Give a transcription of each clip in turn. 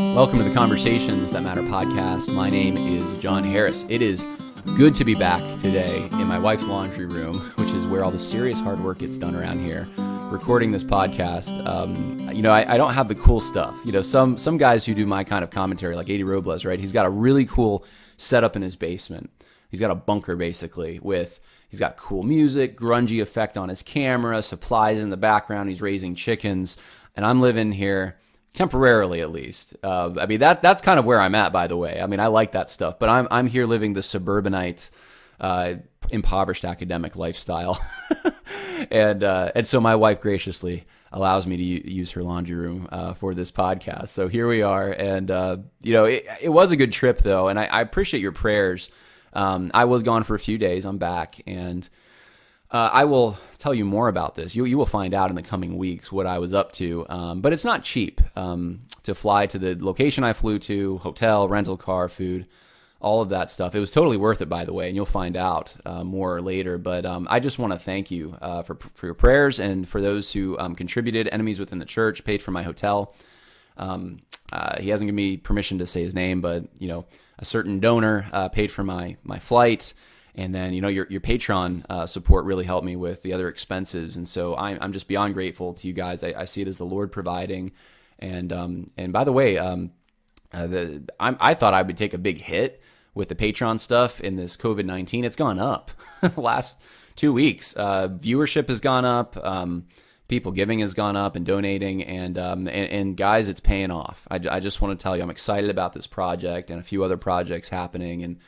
Welcome to the Conversations That Matter podcast. My name is Jon Harris. It is good to be back today in my wife's laundry room, which is where all the serious hard work gets done around here. Recording this podcast, um, you know, I, I, don't have the cool stuff. You know, some some guys who do my kind of commentary, like Eddie Robles, right? He's got a really cool setup in his basement. He's got a bunker basically with he's got cool music, grungy effect on his camera, supplies in the background. He's raising chickens, and I'm living here temporarily at least. Uh, I mean that that's kind of where I'm at, by the way. I mean I like that stuff, but I'm I'm here living the suburbanite, uh, impoverished academic lifestyle, and uh, and so my wife graciously allows me to use her laundry room uh, for this podcast. So here we are, and uh, you know it, it was a good trip though, and I, I appreciate your prayers. Um, I was gone for a few days. I'm back, and uh, I will tell you more about this. You, you will find out in the coming weeks what I was up to. Um, but it's not cheap um, to fly to the location I flew to, hotel, rental car, food, all of that stuff. It was totally worth it, by the way, and you'll find out uh, more later. But um, I just want to thank you uh, for, for your prayers and for those who um, contributed, enemies within the church, paid for my hotel. Um, uh, he hasn't given me permission to say his name, but you know, a certain donor uh, paid for my my flight and then you know your your Patreon uh, support really helped me with the other expenses, and so I'm I'm just beyond grateful to you guys. I, I see it as the Lord providing, and um and by the way, um uh, the I'm, I thought I would take a big hit with the Patreon stuff in this COVID nineteen. It's gone up last two weeks. Uh, viewership has gone up. Um, people giving has gone up and donating and um, and, and, guys it's paying off I, I just want to tell you i'm excited about this project and a few other projects happening and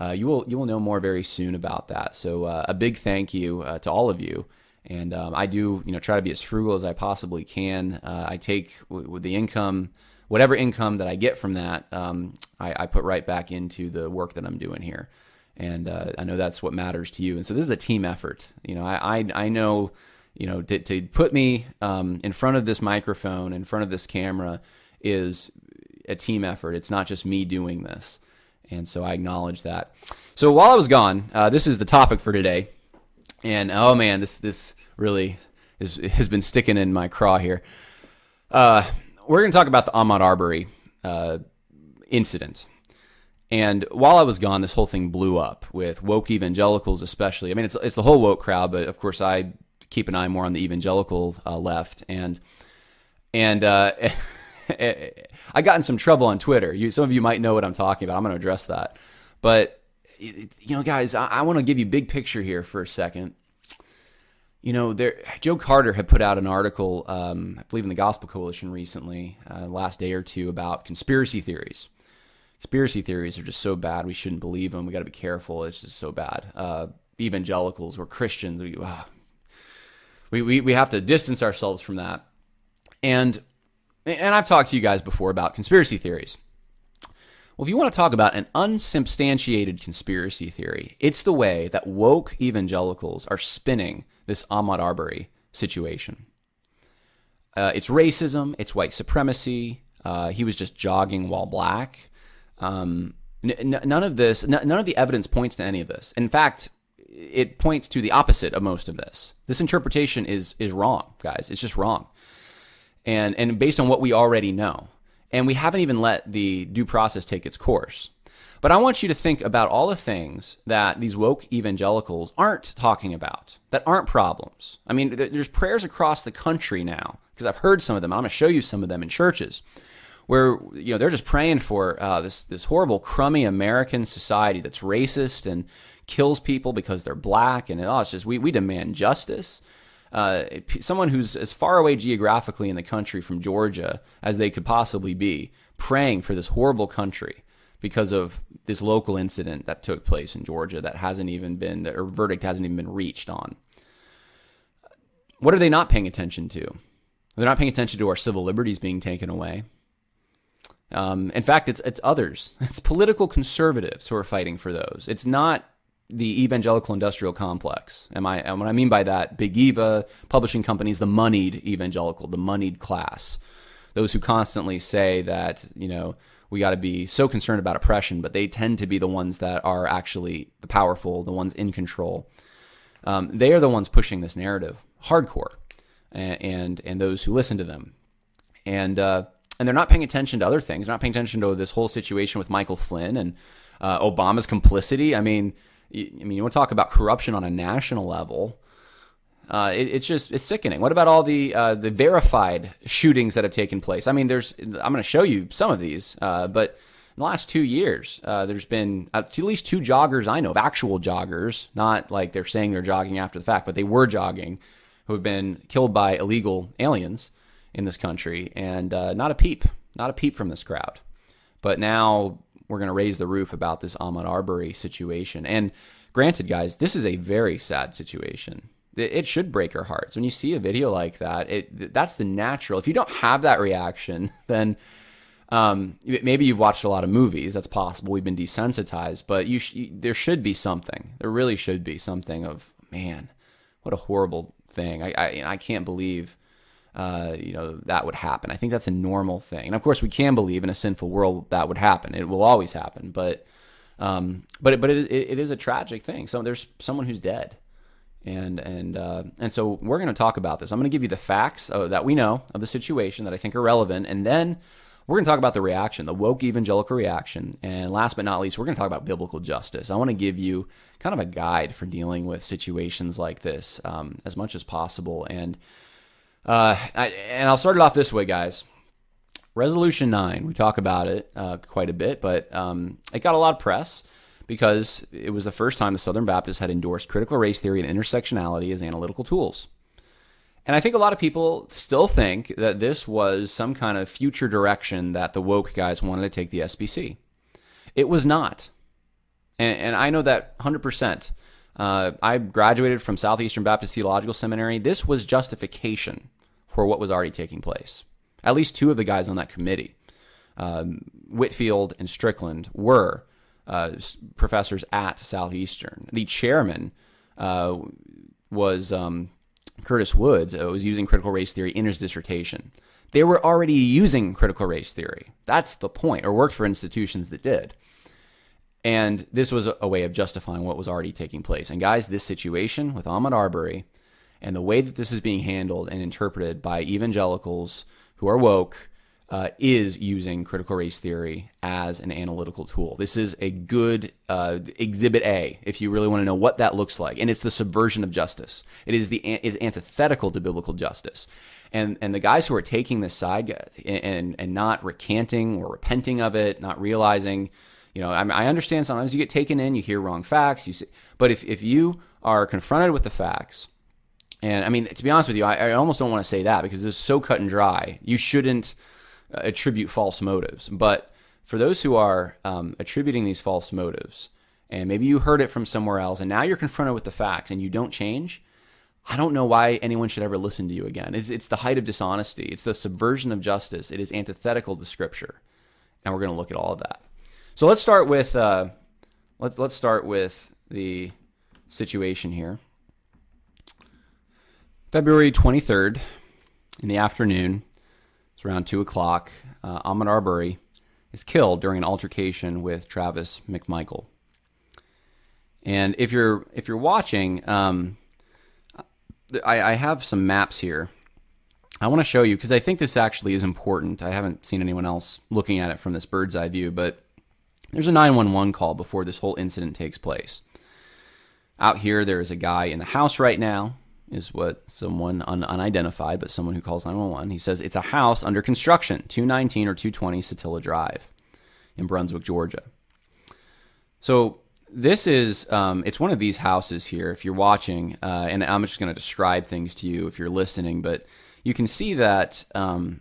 uh, you will you will know more very soon about that. So uh, a big thank you uh, to all of you. And um, I do you know try to be as frugal as I possibly can. Uh, I take with the income, whatever income that I get from that, um, I, I, put right back into the work that I'm doing here. And uh, I know that's what matters to you. And so this is a team effort. You know, I I, I know you know to, to put me um, in front of this microphone, in front of this camera, is a team effort. It's not just me doing this. And so I acknowledge that. So while I was gone, uh, this is the topic for today. And oh man, this this really is, has been sticking in my craw here. Uh, we're going to talk about the Ahmaud Arbery uh, incident. And while I was gone, this whole thing blew up with woke evangelicals, especially. I mean, it's it's the whole woke crowd, but of course, I keep an eye more on the evangelical uh, left. And and uh, I got in some trouble on Twitter. You, some of you might know what I'm talking about. I'm going to address that. But, you know, guys, I, I want to give you big picture here for a second. You know, there, Joe Carter had put out an article, um, I believe in the Gospel Coalition recently, uh, last day or two, about conspiracy theories. Conspiracy theories are just so bad. We shouldn't believe them. We got to be careful. It's just so bad. Uh, evangelicals or Christians, we, uh, we, we, we have to distance ourselves from that. And and I've talked to you guys before about conspiracy theories. Well, if you want to talk about an unsubstantiated conspiracy theory, it's the way that woke evangelicals are spinning this Ahmaud Arbery situation. Uh, it's racism, it's white supremacy. Uh, he was just jogging while black. Um, n- none of this, n- none of the evidence points to any of this. In fact, it points to the opposite of most of this. This interpretation is is wrong, guys. It's just wrong and and based on what we already know. And we haven't even let the due process take its course. But I want you to think about all the things that these woke evangelicals aren't talking about, that aren't problems. I mean, there's prayers across the country now, because I've heard some of them. I'm going to show you some of them in churches, where you know they're just praying for uh, this this horrible, crummy American society that's racist and kills people because they're black, and oh, it's just we we demand justice uh, someone who's as far away geographically in the country from Georgia as they could possibly be, praying for this horrible country because of this local incident that took place in Georgia that hasn't even been, or verdict hasn't even been reached on. What are they not paying attention to? They're not paying attention to our civil liberties being taken away. Um, in fact, it's it's others. It's political conservatives who are fighting for those. It's not the evangelical industrial complex. Am I? And what I mean by that, big Eva publishing companies, the moneyed evangelical, the moneyed class, those who constantly say that you know we got to be so concerned about oppression, but they tend to be the ones that are actually the powerful, the ones in control. Um, they are the ones pushing this narrative hardcore, and and, and those who listen to them. And uh, and they're not paying attention to other things. They're not paying attention to this whole situation with Michael Flynn and uh, Obama's complicity. I mean, I mean, you want to talk about corruption on a national level. Uh, it, it's just it's sickening. What about all the uh, the verified shootings that have taken place? I mean, there's I'm going to show you some of these, uh, but in the last two years, uh, there's been at least two joggers I know of, actual joggers, not like they're saying they're jogging after the fact, but they were jogging, who have been killed by illegal aliens in this country, and uh, not a peep, not a peep from this crowd. But now we're going to raise the roof about this Ahmaud Arbery situation. And granted, guys, this is a very sad situation. It should break our hearts when you see a video like that. It that's the natural. If you don't have that reaction, then um, maybe you've watched a lot of movies. That's possible. We've been desensitized, but you, sh- there should be something. There really should be something of man, what a horrible thing. I I, I can't believe uh, you know, that would happen. I think that's a normal thing. And of course, we can believe in a sinful world that would happen. It will always happen. But, um, but, it, but it, it is a tragic thing. So there's someone who's dead. And, and, uh, and so we're going to talk about this. I'm going to give you the facts uh, that we know of the situation that I think are relevant. And then we're going to talk about the reaction, the woke evangelical reaction. And last but not least, we're going to talk about biblical justice. I want to give you kind of a guide for dealing with situations like this um, as much as possible. And, uh, I, and I'll start it off this way, guys. Resolution 9, we talk about it uh, quite a bit, but um, it got a lot of press because it was the first time the Southern Baptists had endorsed critical race theory and intersectionality as analytical tools. And I think a lot of people still think that this was some kind of future direction that the woke guys wanted to take the SBC. It was not. And, and I know that 100%. Uh, I graduated from Southeastern Baptist Theological Seminary. This was justification for what was already taking place. At least two of the guys on that committee, um, Whitfield and Strickland, were uh, professors at Southeastern. The chairman uh, was um, Curtis Woods, uh, was using critical race theory in his dissertation. They were already using critical race theory. That's the point, or worked for institutions that did. And this was a way of justifying what was already taking place. And guys, this situation with Ahmaud Arbery and the way that this is being handled and interpreted by evangelicals who are woke uh, is using critical race theory as an analytical tool. This is a good uh, exhibit A if you really want to know what that looks like, and it's the subversion of justice. It is the is antithetical to biblical justice, and and the guys who are taking this side and and, not recanting or repenting of it, not realizing you know, I, mean, I understand sometimes you get taken in, you hear wrong facts, you see, but if, if you are confronted with the facts, and I mean, to be honest with you, I, I almost don't want to say that because it's so cut and dry. You shouldn't uh, attribute false motives. But for those who are um, attributing these false motives, and maybe you heard it from somewhere else, and now you're confronted with the facts and you don't change, I don't know why anyone should ever listen to you again. It's, it's the height of dishonesty, it's the subversion of justice, it is antithetical to Scripture. And we're going to look at all of that. So let's start with uh, let's let's start with the situation here. February twenty third, in the afternoon, it's around two o'clock. Uh, Ahmaud Arbery is killed during an altercation with Travis McMichael. And if you're if you're watching, um, I, I have some maps here. I want to show you because I think this actually is important. I haven't seen anyone else looking at it from this bird's eye view, but there's a 911 call before this whole incident takes place. Out here, there is a guy in the house right now, is what someone un- unidentified, but someone who calls 911. He says it's a house under construction, 219 or 220 Satilla Drive in Brunswick, Georgia. So this is um, it's one of these houses here. If you're watching, uh, and I'm just going to describe things to you if you're listening, but you can see that um,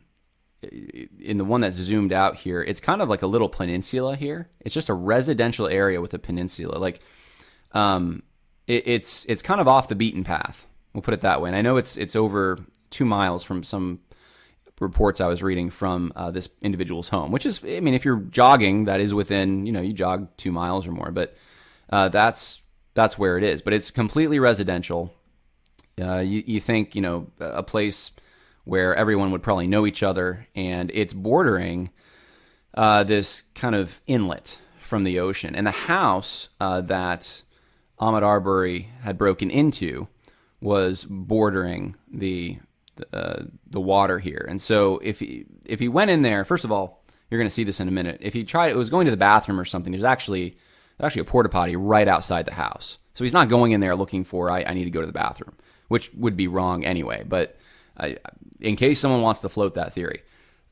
in the one that's zoomed out here, it's kind of like a little peninsula here. It's just a residential area with a peninsula. Like, um, it, it's it's kind of off the beaten path. We'll put it that way. And I know it's it's over two miles from some reports I was reading from uh, this individual's home, which is, I mean, if you're jogging, that is within, you know, you jog two miles or more, but uh, that's that's where it is. But it's completely residential. Uh, you, you think, you know, a place where everyone would probably know each other, and it's bordering uh, this kind of inlet from the ocean. And the house uh, that Ahmaud Arbery had broken into was bordering the uh, the water here. And so if he if he went in there, first of all, you're going to see this in a minute. If he tried, it was going to the bathroom or something. There's actually actually a porta potty right outside the house. So he's not going in there looking for I, I need to go to the bathroom, which would be wrong anyway. But uh, in case someone wants to float that theory.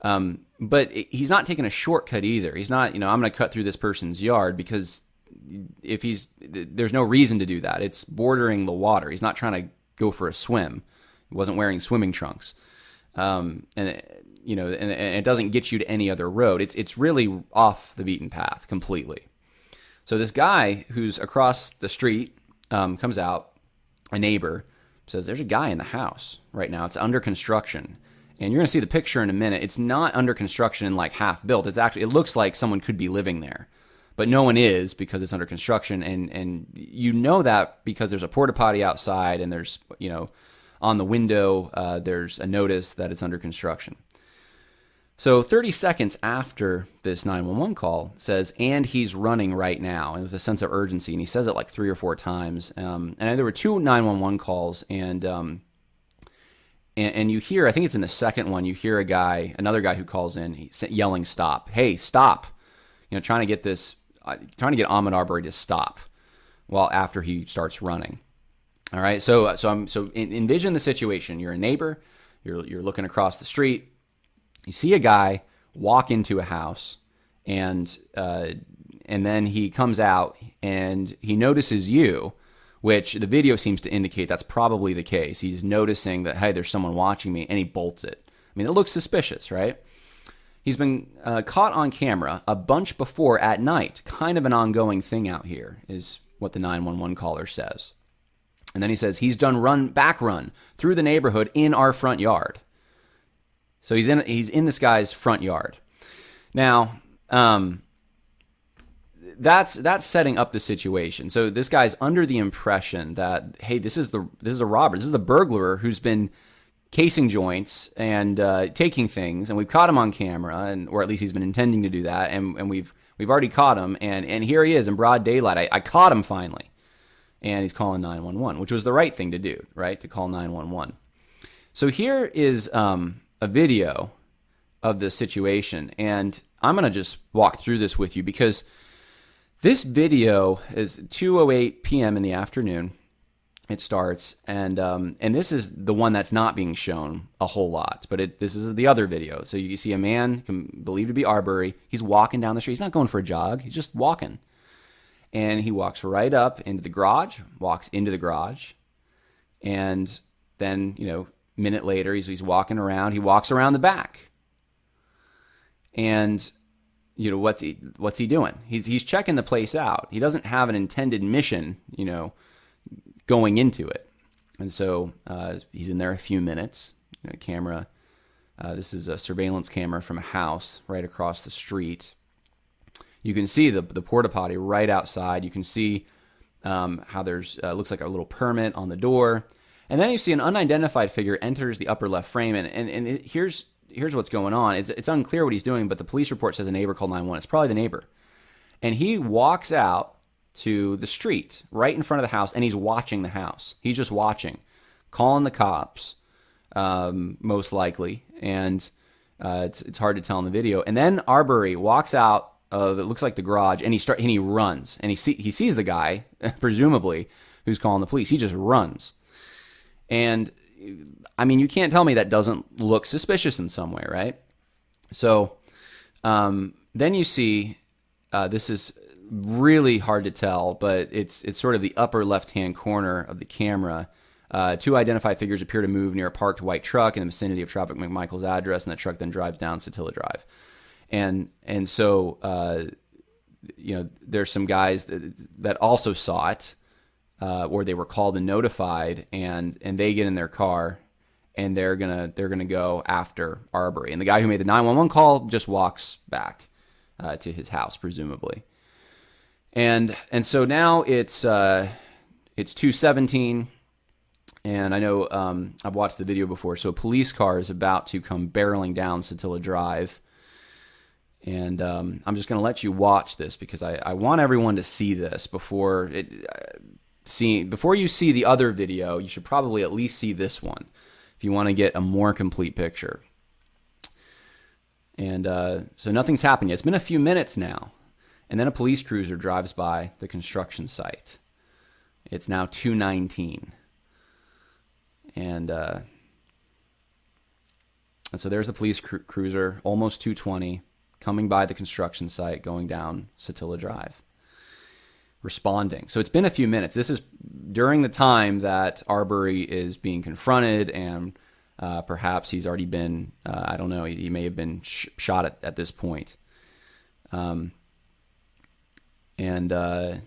Um, but he's not taking a shortcut either. He's not, you know, I'm going to cut through this person's yard because if he's there's no reason to do that. It's bordering the water. He's not trying to go for a swim. He wasn't wearing swimming trunks. Um, and you know, and, and, it doesn't get you to any other road. It's it's really off the beaten path completely. So this guy who's across the street um, comes out, a neighbor says, "There's a guy in the house right now. It's under construction." And you're going to see the picture in a minute. It's not under construction and like half built. It's actually it looks like someone could be living there but no one is because it's under construction. And and you know that because there's a porta potty outside and there's you know on the window uh, there's a notice that it's under construction. So 30 seconds after this 911 call says and he's running right now and with a sense of urgency and he says it like three or four times. Um, and there were two 911 calls and um, and, and, you hear i think it's in the second one you hear a guy another guy who calls in yelling stop. Hey stop. You know trying to get this trying to get Ahmaud Arbery to stop while after he starts running. All right, so so I'm so envision the situation. You're a neighbor. You're you're looking across the street. You see a guy walk into a house, and uh, and then he comes out and he notices you, which the video seems to indicate that's probably the case. He's noticing that hey, there's someone watching me, and he bolts it. I mean, it looks suspicious, right? He's been uh, caught on camera a bunch before at night. Kind of an ongoing thing out here, is what the 911 caller says. And then he says he's done run back run through the neighborhood in our front yard. So he's in he's in this guy's front yard. Now, um, that's that's setting up the situation. So this guy's under the impression that hey, this is the this is a robber, this is the burglar who's been casing joints and uh, taking things, and we've caught him on camera, and or at least he's been intending to do that, and, and we've we've already caught him, and and here he is in broad daylight. I, I caught him finally, and he's calling nine one one, which was the right thing to do, right? To call nine one one. So here is um, a video of this situation, and I'm gonna just walk through this with you because this video is 2:08 p.m. in the afternoon it starts and um, and this is the one that's not being shown a whole lot but it, this is the other video. So you see a man believed to be arbery. He's walking down the street. He's not going for a jog. He's just walking. And he walks right up into the garage walks into the garage and then you know minute later he's, he's walking around. He walks around the back. And you know what's he what's he doing? He's he's checking the place out. He doesn't have an intended mission you know going into it. And so uh, he's in there a few minutes. You know, camera. Uh, this is a surveillance camera from a house right across the street. You can see the the porta potty right outside. You can see um, how there's uh, looks like a little permit on the door, and then you see an unidentified figure enters the upper left frame. And and, and it, here's here's what's going on. It's it's unclear what he's doing, but the police report says a neighbor called 911. It's probably the neighbor, and he walks out to the street right in front of the house and he's watching the house. He's just watching, calling the cops, um, most likely. And uh, it's, it's hard to tell in the video. And then Arbery walks out of it looks like the garage and he start and he runs and he see, he sees the guy presumably who's calling the police. He just runs. And I mean, you can't tell me that doesn't look suspicious in some way, right? So um, then you see uh, this is really hard to tell, but it's it's sort of the upper left hand corner of the camera. Uh, two identified figures appear to move near a parked white truck in the vicinity of Travis McMichael's address, and the truck then drives down Satilla Drive. And and so uh, you know there's some guys that, that also saw it, uh, or they were called and notified, and and they get in their car and they're gonna they're gonna go after Arbery. And the guy who made the 911 call just walks back uh, to his house, presumably and and so now it's uh, it's two seventeen, and I know um, I've watched the video before. So a police car is about to come barreling down Satilla Drive, and um, I'm just going to let you watch this because I, I want everyone to see this before it. Uh, see before you see the other video, you should probably at least see this one if you want to get a more complete picture. And uh, so nothing's happened yet. It's been a few minutes now. And then a police cruiser drives by the construction site. It's now 219. And, uh, and so there's the police cru- cruiser, almost 220, coming by the construction site, going down Satilla Drive, responding. So it's been a few minutes. This is during the time that Arbery is being confronted, and uh, perhaps he's already been, uh, I don't know, he, he may have been sh- shot at, at this point. Um, and uh,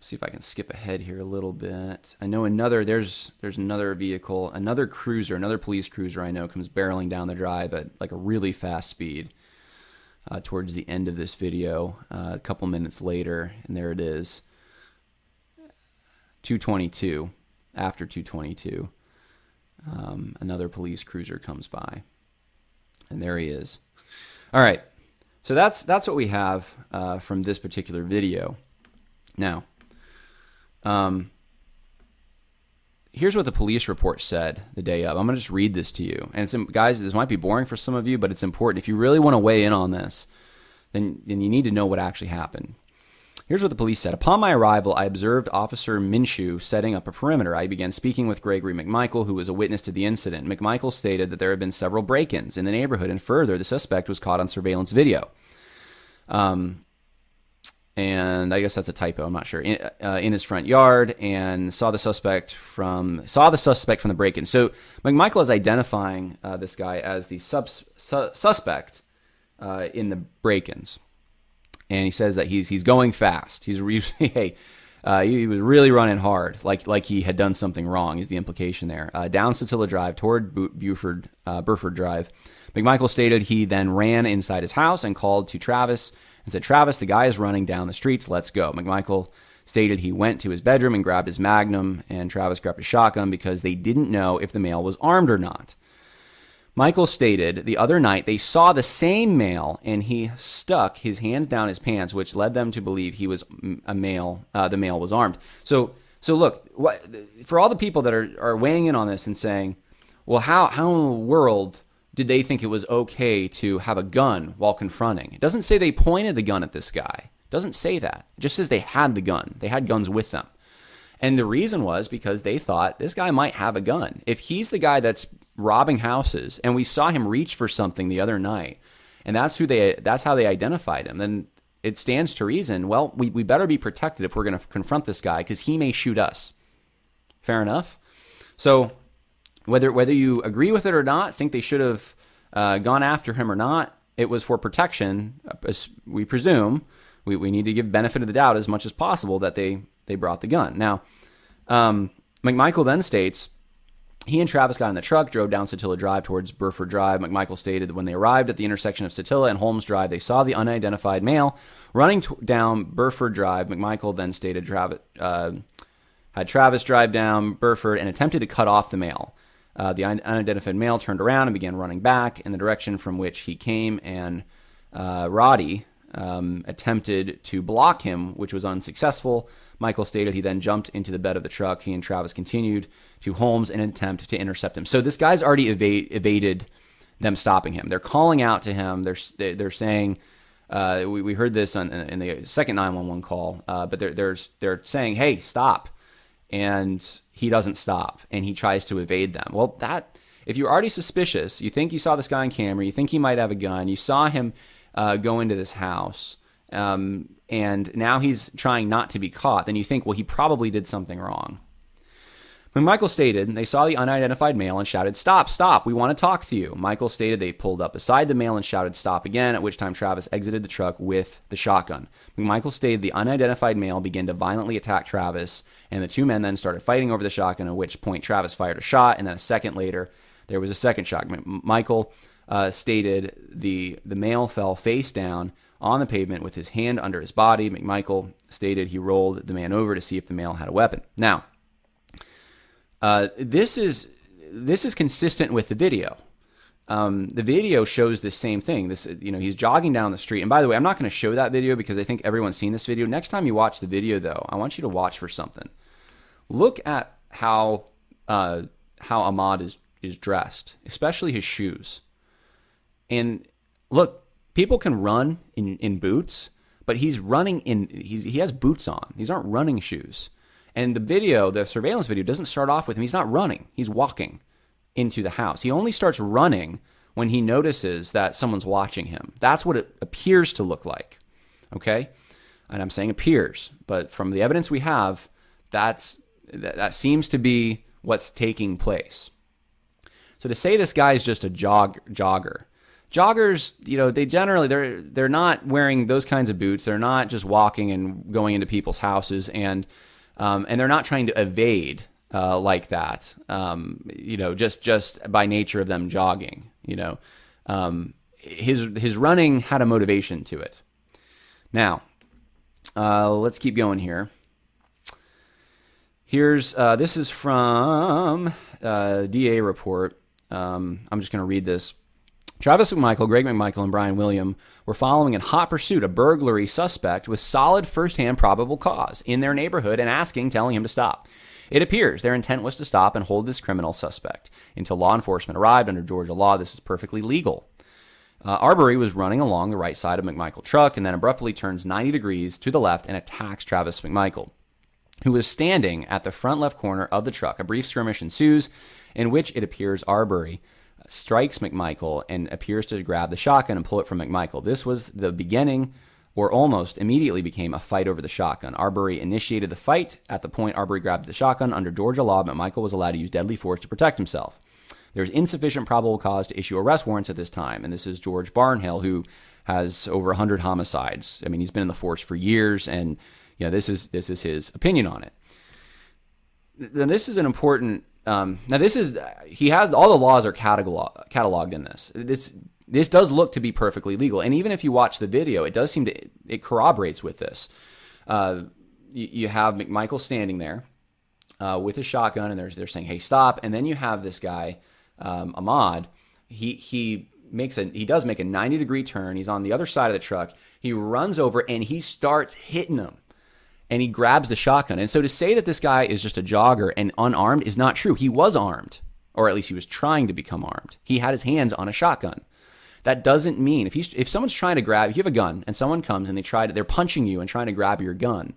see if I can skip ahead here a little bit. I know another there's there's another vehicle, another cruiser, another police cruiser I know comes barreling down the drive at like a really fast speed. Uh, towards the end of this video, uh, a couple minutes later, and there it is. 222 after 222 um, another police cruiser comes by and there he is all right so that's that's what we have uh, from this particular video. Now, um, here's what the police report said the day of. I'm gonna just read this to you, and it's guys. This might be boring for some of you, but it's important. If you really want to weigh in on this, then then you need to know what actually happened. Here's what the police said. Upon my arrival, I observed Officer Minshew setting up a perimeter. I began speaking with Gregory McMichael, who was a witness to the incident. McMichael stated that there had been several break ins in the neighborhood, and further, the suspect was caught on surveillance video. Um, and I guess that's a typo. I'm not sure. In, uh, in, his front yard, and saw the suspect from saw the suspect from the break-in. So McMichael is identifying uh, this guy as the subs, su- suspect uh, in the break-ins and he says that he's he's going fast. He's hey, uh, he, was really running hard, like like he had done something wrong. Is the implication there? Uh, down Satilla Drive toward Buford uh, Burford Drive. McMichael stated he then ran inside his house and called to Travis and said, "Travis, the guy is running down the streets. Let's go." McMichael stated he went to his bedroom and grabbed his Magnum, and Travis grabbed a shotgun because they didn't know if the male was armed or not. Michael stated the other night they saw the same male and he stuck his hands down his pants, which led them to believe he was a male. Uh, the male was armed. So, so look, what, for all the people that are, are weighing in on this and saying, well, how, how in the world did they think it was okay to have a gun while confronting? It doesn't say they pointed the gun at this guy. It doesn't say that. It just says they had the gun. They had guns with them. And the reason was because they thought this guy might have a gun. If he's the guy that's robbing houses, and we saw him reach for something the other night, and that's who they that's how they identified him. And it stands to reason. Well, we, we better be protected if we're going to confront this guy because he may shoot us. Fair enough. So whether whether you agree with it or not, think they should have uh, gone after him or not, it was for protection. As we presume we, we need to give benefit of the doubt as much as possible that they they brought the gun. Now, um, McMichael then states he and Travis got in the truck, drove down Satilla Drive towards Burford Drive. McMichael stated that when they arrived at the intersection of Satilla and Holmes Drive, they saw the unidentified male running t- down Burford Drive. McMichael then stated Travis uh, had Travis drive down Burford and attempted to cut off the male. Uh, the un- unidentified male turned around and began running back in the direction from which he came, and uh, Roddy um, attempted to block him, which was unsuccessful. Michael stated he then jumped into the bed of the truck. He and Travis continued to Holmes in an attempt to intercept him. So this guy's already evade, evaded them stopping him. They're calling out to him. They're they're saying. Uh, we, we heard this on, in the second 911 call, uh, but they're, they're, they're saying, hey, stop. And he doesn't stop and he tries to evade them. Well, that, if you're already suspicious, you think you saw this guy on camera, you think he might have a gun, you saw him uh, go into this house, um, and now he's trying not to be caught, then you think, well, he probably did something wrong. When Michael stated they saw the unidentified male and shouted, Stop, stop, we want to talk to you. Michael stated they pulled up beside the male and shouted, Stop again, at which time Travis exited the truck with the shotgun. Michael stated the unidentified male began to violently attack Travis, and the two men then started fighting over the shotgun, at which point Travis fired a shot, and then a second later, there was a second shot. Michael uh, stated the, the male fell face down on the pavement with his hand under his body. McMichael stated he rolled the man over to see if the male had a weapon. Now, uh, this is this is consistent with the video. Um, the video shows the same thing. This, you know, he's jogging down the street. And by the way, I'm not going to show that video because I think everyone's seen this video. Next time you watch the video, though, I want you to watch for something. Look at how uh, how Ahmaud is is dressed, especially his shoes. And look, people can run in in boots, but he's running in he's, he has boots on. These aren't running shoes. And the video, the surveillance video, doesn't start off with him. He's not running. He's walking into the house. He only starts running when he notices that someone's watching him. That's what it appears to look like. Okay? And I'm saying appears, but from the evidence we have, that's that, that seems to be what's taking place. So to say this guy is just a jog jogger, joggers, you know, they generally they're they're not wearing those kinds of boots. They're not just walking and going into people's houses, and um, and they're not trying to evade uh, like that. Um, you know, just just by nature of them jogging. You know, um, his his running had a motivation to it. Now, uh, let's keep going here. Here's uh, this is from uh, DA report. Um, I'm just going to read this. Travis McMichael, Greg McMichael, and Brian William were following in hot pursuit a burglary suspect with solid first-hand probable cause in their neighborhood and asking, telling him to stop. It appears their intent was to stop and hold this criminal suspect. Until law enforcement arrived under Georgia law, this is perfectly legal. Uh, Arbery was running along the right side of McMichael's truck and then abruptly turns 90 degrees to the left and attacks Travis McMichael, who was standing at the front left corner of the truck. A brief skirmish ensues, in which it appears Arbery strikes McMichael and appears to grab the shotgun and pull it from McMichael. This was the beginning, or almost immediately became, a fight over the shotgun. Arbery initiated the fight. At the point Arbery grabbed the shotgun, under Georgia law, McMichael was allowed to use deadly force to protect himself. There's insufficient probable cause to issue arrest warrants at this time, and this is George Barnhill, who has over 100 homicides. I mean, he's been in the force for years, and you know this is this is his opinion on it. Then this is an important um, now this is he has all the laws are catalog, cataloged in this. This this does look to be perfectly legal, and even if you watch the video, it does seem to it corroborates with this. Uh, you, you, have McMichael standing there uh, with a shotgun, and they're they're saying, "Hey, stop!" And then you have this guy um, Ahmaud. He he makes a he does make a 90 degree turn. He's on the other side of the truck. He runs over and he starts hitting him and he grabs the shotgun. And so to say that this guy is just a jogger and unarmed is not true. He was armed, or at least he was trying to become armed. He had his hands on a shotgun. That doesn't mean if he's if someone's trying to grab, if you have a gun and someone comes and they try to they're punching you and trying to grab your gun,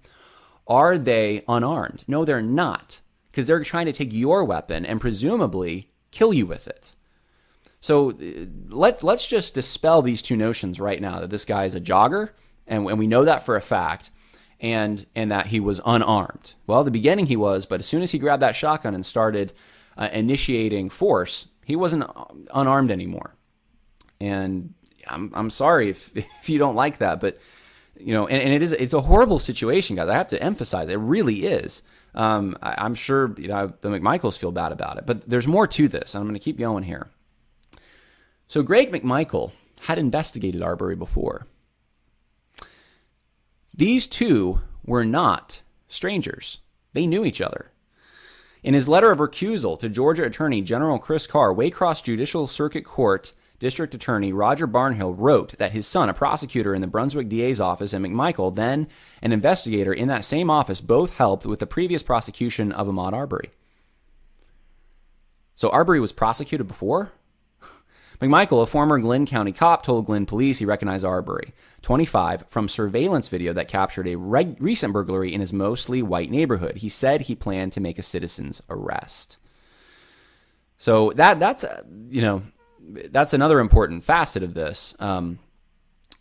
are they unarmed? No, they're not. Because they're trying to take your weapon and presumably kill you with it. So uh, let, let's just dispel these two notions right now that this guy is a jogger, and, and we know that for a fact, and and that he was unarmed. Well, the beginning he was, but as soon as he grabbed that shotgun and started uh, initiating force, he wasn't unarmed anymore. And I'm I'm sorry if if you don't like that, but you know, and, and it is it's a horrible situation, guys. I have to emphasize it really is. Um, I, am sure you know the McMichaels feel bad about it, but there's more to this. I'm going to keep going here. So Greg McMichael had investigated Arbery before. These two were not strangers, they knew each other. In his letter of recusal to Georgia Attorney General Chris Carr, Waycross Judicial Circuit Court District Attorney Roger Barnhill wrote that his son, a prosecutor in the Brunswick DA's office, and McMichael, then an investigator in that same office, both helped with the previous prosecution of Ahmaud Arbery. So Arbery was prosecuted before? McMichael, a former Glynn County cop, told Glynn police he recognized Arbery, 25, from surveillance video that captured a reg- recent burglary in his mostly white neighborhood. He said he planned to make a citizen's arrest. So that that's uh, you know that's another important facet of this. Um,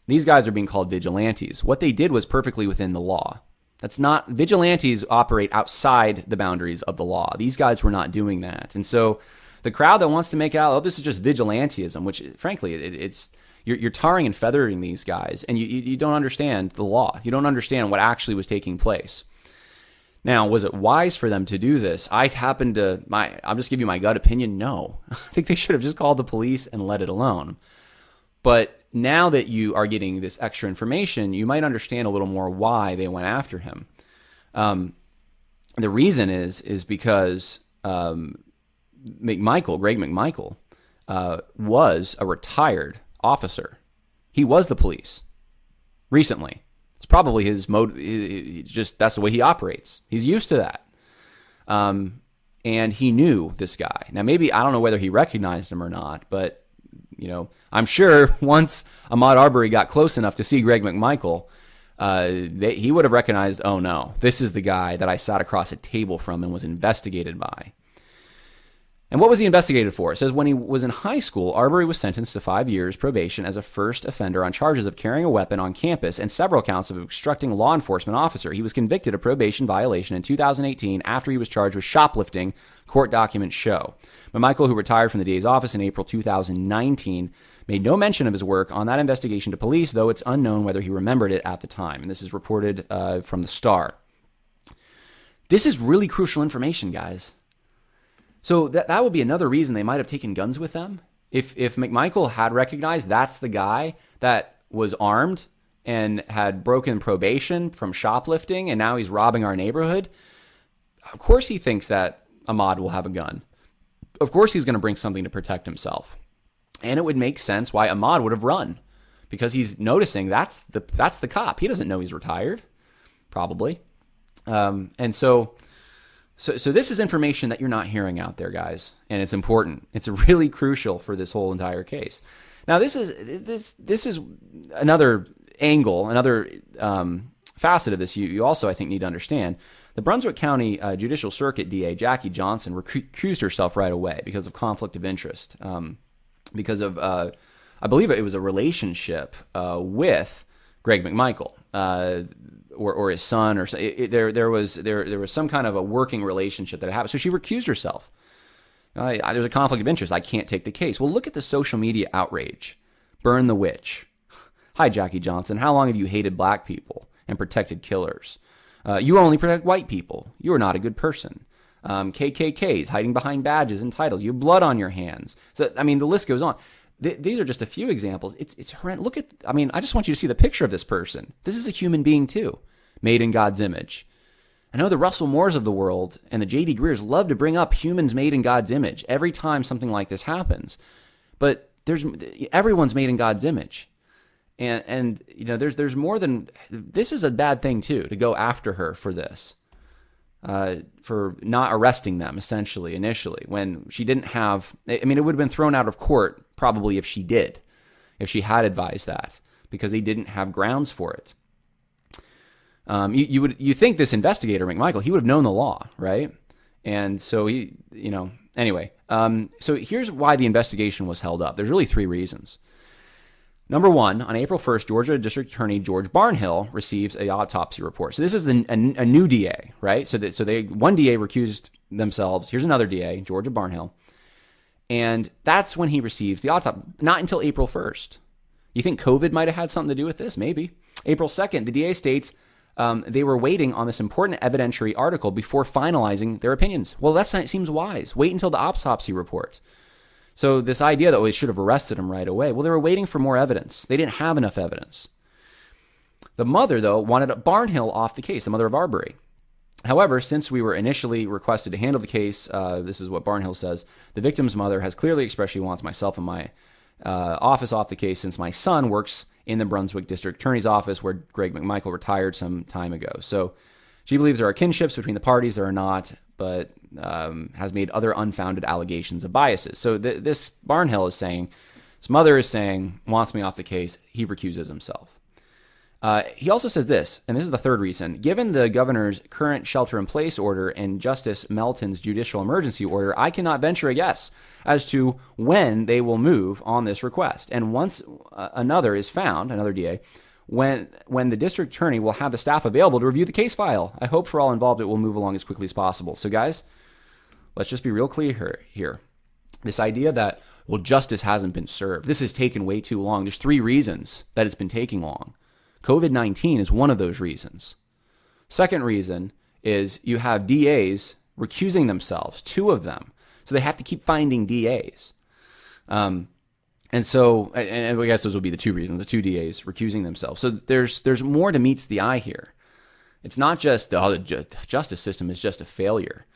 these guys are being called vigilantes. What they did was perfectly within the law. That's not vigilantes operate outside the boundaries of the law. These guys were not doing that, and so the crowd that wants to make out, oh, this is just vigilantism, which frankly, it, it's you're, you're, tarring and feathering these guys, and you, you don't understand the law. You don't understand what actually was taking place. Now, was it wise for them to do this? I happen to my I'll just give you my gut opinion. No. I think they should have just called the police and let it alone. But now that you are getting this extra information, you might understand a little more why they went after him. Um, the reason is is because um, McMichael, Greg McMichael, uh, was a retired officer. He was the police recently. It's probably his mode. Just that's the way he operates. He's used to that. Um, and he knew this guy. Now, maybe I don't know whether he recognized him or not, but you know, I'm sure once Ahmaud Arbery got close enough to see Greg McMichael, uh, they, he would have recognized, oh no, this is the guy that I sat across a table from and was investigated by. And what was he investigated for? It says when he was in high school, Arbery was sentenced to five years probation as a first offender on charges of carrying a weapon on campus and several counts of obstructing law enforcement officer. He was convicted of probation violation in 2018 after he was charged with shoplifting, court documents show. But Michael, who retired from the DA's office in April 2019, made no mention of his work on that investigation to police, though it's unknown whether he remembered it at the time. And this is reported uh, from the Star. This is really crucial information, guys. So that that would be another reason they might have taken guns with them. If if McMichael had recognized that's the guy that was armed and had broken probation from shoplifting and now he's robbing our neighborhood, of course he thinks that Ahmaud will have a gun. Of course he's going to bring something to protect himself. And it would make sense why Ahmaud would have run because he's noticing that's the that's the cop. He doesn't know he's retired, probably. Um, and so so, so this is information that you're not hearing out there, guys, and it's important. It's really crucial for this whole entire case. Now, this is this this is another angle, another um, facet of this. You you also, I think, need to understand. The Brunswick County uh, Judicial Circuit DA Jackie Johnson recused herself right away because of conflict of interest, um, because of uh, I believe it was a relationship uh, with Greg McMichael. Or, or his son or it, it, there there was there there was some kind of a working relationship that happened. So she recused herself. There's a conflict of interest. I can't take the case. Well, look at the social media outrage. Burn the witch. Hi, Jackie Johnson. How long have you hated black people and protected killers? Uh, you only protect white people. You are not a good person. Um, KKKs hiding behind badges and titles. You have blood on your hands. So I mean, the list goes on th- these are just a few examples. It's it's horrendous. Look at I mean, I just want you to see the picture of this person. This is a human being too, made in God's image. I know the Russell Moores of the world and the J.D. Greears love to bring up humans made in God's image every time something like this happens. But there's everyone's made in God's image. And and you know there's there's more than this is a bad thing too to go after her for this. Uh, for not arresting them essentially initially when she didn't have I mean it would have been thrown out of court probably if she did, if she had advised that, because they didn't have grounds for it. Um, you, you would you think this investigator McMichael he would have known the law, right? And so he, you know, anyway. Um, so here's why the investigation was held up. There's really three reasons. Number one, on April 1st, Georgia District Attorney George Barnhill receives a autopsy report. So this is the, a, a new DA, right? So that, so they one DA recused themselves. Here's another DA, George Barnhill. And that's when he receives the autopsy, not until April 1st. You think COVID might have had something to do with this? Maybe. April 2nd, the DA states um, they were waiting on this important evidentiary article before finalizing their opinions. Well, that seems wise. Wait until the autopsy report. So, this idea that oh, they should have arrested him right away, well, they were waiting for more evidence. They didn't have enough evidence. The mother, though, wanted Barnhill off the case, the mother of Arbery. However, since we were initially requested to handle the case, uh, this is what Barnhill says the victim's mother has clearly expressed she wants myself and my uh, office off the case since my son works in the Brunswick District Attorney's Office where Greg McMichael retired some time ago. So she believes there are kinships between the parties. There are not, but um, has made other unfounded allegations of biases. So th- this Barnhill is saying, his mother is saying, wants me off the case. He recuses himself. Uh, he also says this, and this is the third reason. Given the governor's current shelter in place order and Justice Melton's judicial emergency order, I cannot venture a guess as to when they will move on this request. And once uh, another is found, another DA, when when the district attorney will have the staff available to review the case file. I hope for all involved it will move along as quickly as possible. So, guys, let's just be real clear here. here. This idea that well, justice hasn't been served. This has taken way too long. There's three reasons that it's been taking long. COVID 19 is one of those reasons. Second reason is you have DAs recusing themselves, two of them. So they have to keep finding DAs. Um, and so, and I guess those would be the two reasons: the two DAs recusing themselves. So there's there's more to meets the eye here. It's not just the, oh, the justice system is just a failure.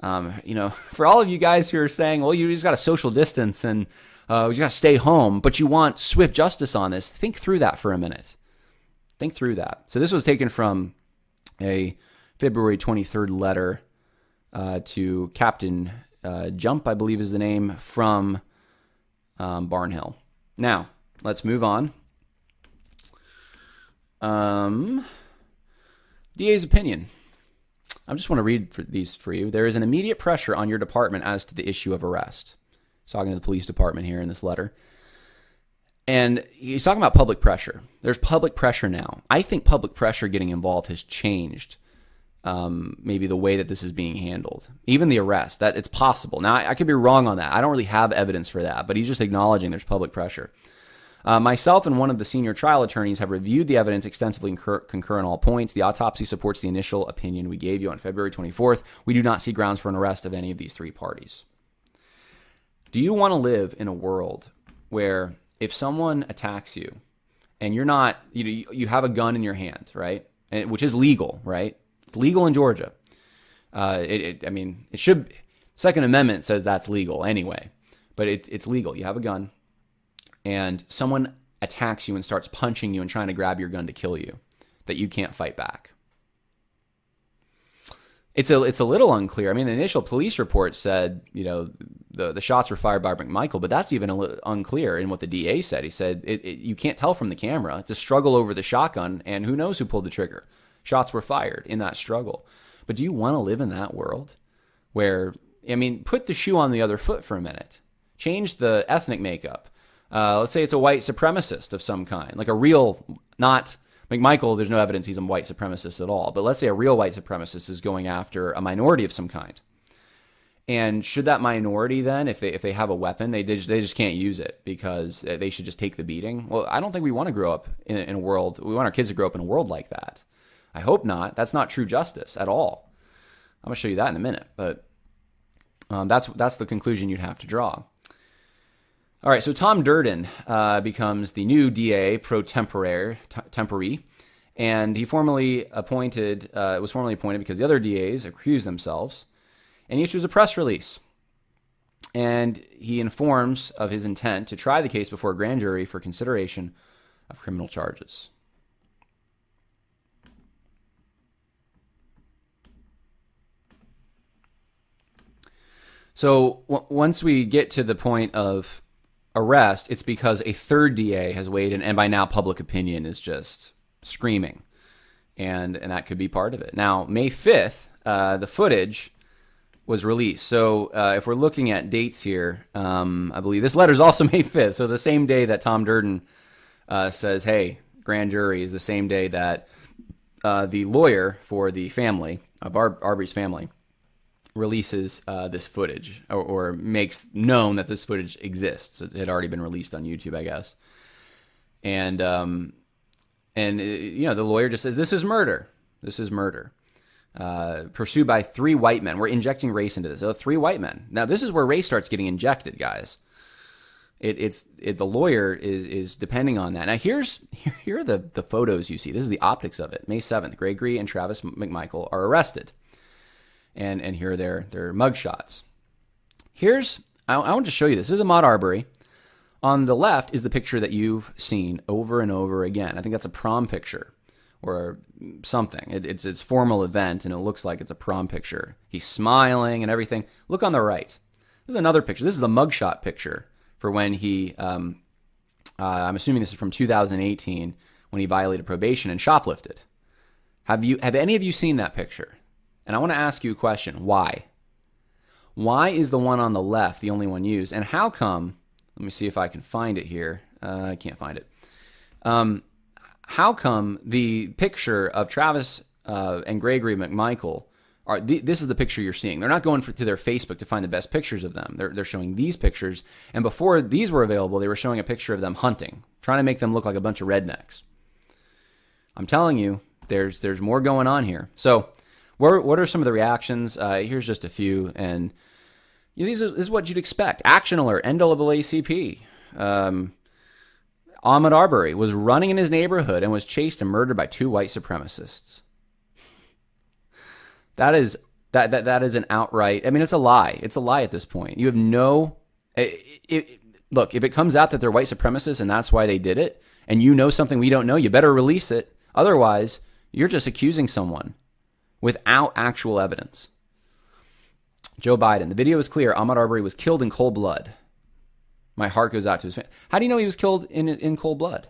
Um, you know, for all of you guys who are saying, well, you just got to social distance and uh, you got to stay home, but you want swift justice on this, think through that for a minute. Think through that. So this was taken from a February 23rd letter uh, to Captain uh, Jump, I believe is the name, from um, Barnhill. Now, let's move on. Um, DA's opinion. I just want to read for these for you. There is an immediate pressure on your department as to the issue of arrest. He's talking to the police department here in this letter. And he's talking about public pressure. There's public pressure now. I think public pressure getting involved has changed um, maybe the way that this is being handled. Even the arrest, that it's possible. Now, I, I could be wrong on that. I don't really have evidence for that, but he's just acknowledging there's public pressure. Uh, myself and one of the senior trial attorneys have reviewed the evidence extensively and concur, concur on all points. The autopsy supports the initial opinion we gave you on February 24th. We do not see grounds for an arrest of any of these three parties. Do you want to live in a world where if someone attacks you and you're not, you know, you have a gun in your hand, right? And, which is legal, right? It's legal in Georgia. Uh, it, it, I mean, it should. Second Amendment says that's legal anyway, but it, it's legal. You have a gun, and someone attacks you and starts punching you and trying to grab your gun to kill you, that you can't fight back. It's a it's a little unclear. I mean, the initial police report said you know the the shots were fired by McMichael, but that's even a little unclear in what the DA said. He said it, it, you can't tell from the camera. It's a struggle over the shotgun, and who knows who pulled the trigger. Shots were fired in that struggle. But do you want to live in that world where I mean, put the shoe on the other foot for a minute. Change the ethnic makeup. Uh, let's say it's a white supremacist of some kind, like a real, not McMichael, there's no evidence he's a white supremacist at all. But let's say a real white supremacist is going after a minority of some kind. And should that minority then, if they if they have a weapon, they just, they just can't use it because they should just take the beating? Well, I don't think we want to grow up in, in a world. We want our kids to grow up in a world like that. I hope not. That's not true justice at all. I'm gonna show you that in a minute, but um, that's that's the conclusion you'd have to draw. All right, so Tom Durden uh, becomes the new DA pro tempore, tempore, and he formally appointed uh, was formally appointed because the other DAs accused themselves, and he issues a press release, and he informs of his intent to try the case before a grand jury for consideration of criminal charges. So w- once we get to the point of arrest, it's because a third DA has weighed in, and by now public opinion is just screaming, and and that could be part of it. Now, May fifth, uh, the footage was released. So uh, if we're looking at dates here, um, I believe this letter is also May fifth. So the same day that Tom Durden uh, says, "Hey, grand jury," is the same day that uh, the lawyer for the family of Ar- Arbery's family releases uh, this footage or, or, makes known that this footage exists. It had already been released on YouTube, I guess. And um, and uh, you know the lawyer just says this is murder. This is murder. Uh, pursued by three white men. We're injecting race into this. So three white men. Now this is where race starts getting injected, guys. It, it's it, the lawyer is is depending on that. Now here's here, here are the the photos you see. This is the optics of it. May seventh, Gregory and Travis McMichael are arrested and and here are their their mugshots. Here's I, I want to show you this. This is Ahmaud Arbery. On the left is the picture that you've seen over and over again. I think that's a prom picture or something. It, it's its formal event, and it looks like it's a prom picture. He's smiling and everything. Look on the right. This is another picture. This is the mugshot picture for when he. Um, uh, I'm assuming this is from 2018 when he violated probation and shoplifted. Have you? Have any of you seen that picture? And I want to ask you a question why? Why is the one on the left the only one used? And how come? Let me see if I can find it here. Uh, I can't find it. Um, how come the picture of Travis uh, and Gregory McMichael are th- this is the picture you're seeing? They're not going for, to their Facebook to find the best pictures of them. They're, they're showing these pictures. And before these were available, they were showing a picture of them hunting, trying to make them look like a bunch of rednecks. I'm telling you, there's there's more going on here. So what what are some of the reactions? Uh, here's just a few, and you know, these is, this is what you'd expect. Action alert: NAACP. Um, Ahmaud Arbery was running in his neighborhood and was chased and murdered by two white supremacists. That is that that that is an outright. I mean, it's a lie. It's a lie at this point. You have no. It, it, look, if it comes out that they're white supremacists and that's why they did it, and you know something we don't know, you better release it. Otherwise, you're just accusing someone without actual evidence. Joe Biden. The video is clear. Ahmaud Arbery was killed in cold blood. My heart goes out to his family. How do you know he was killed in, in cold blood?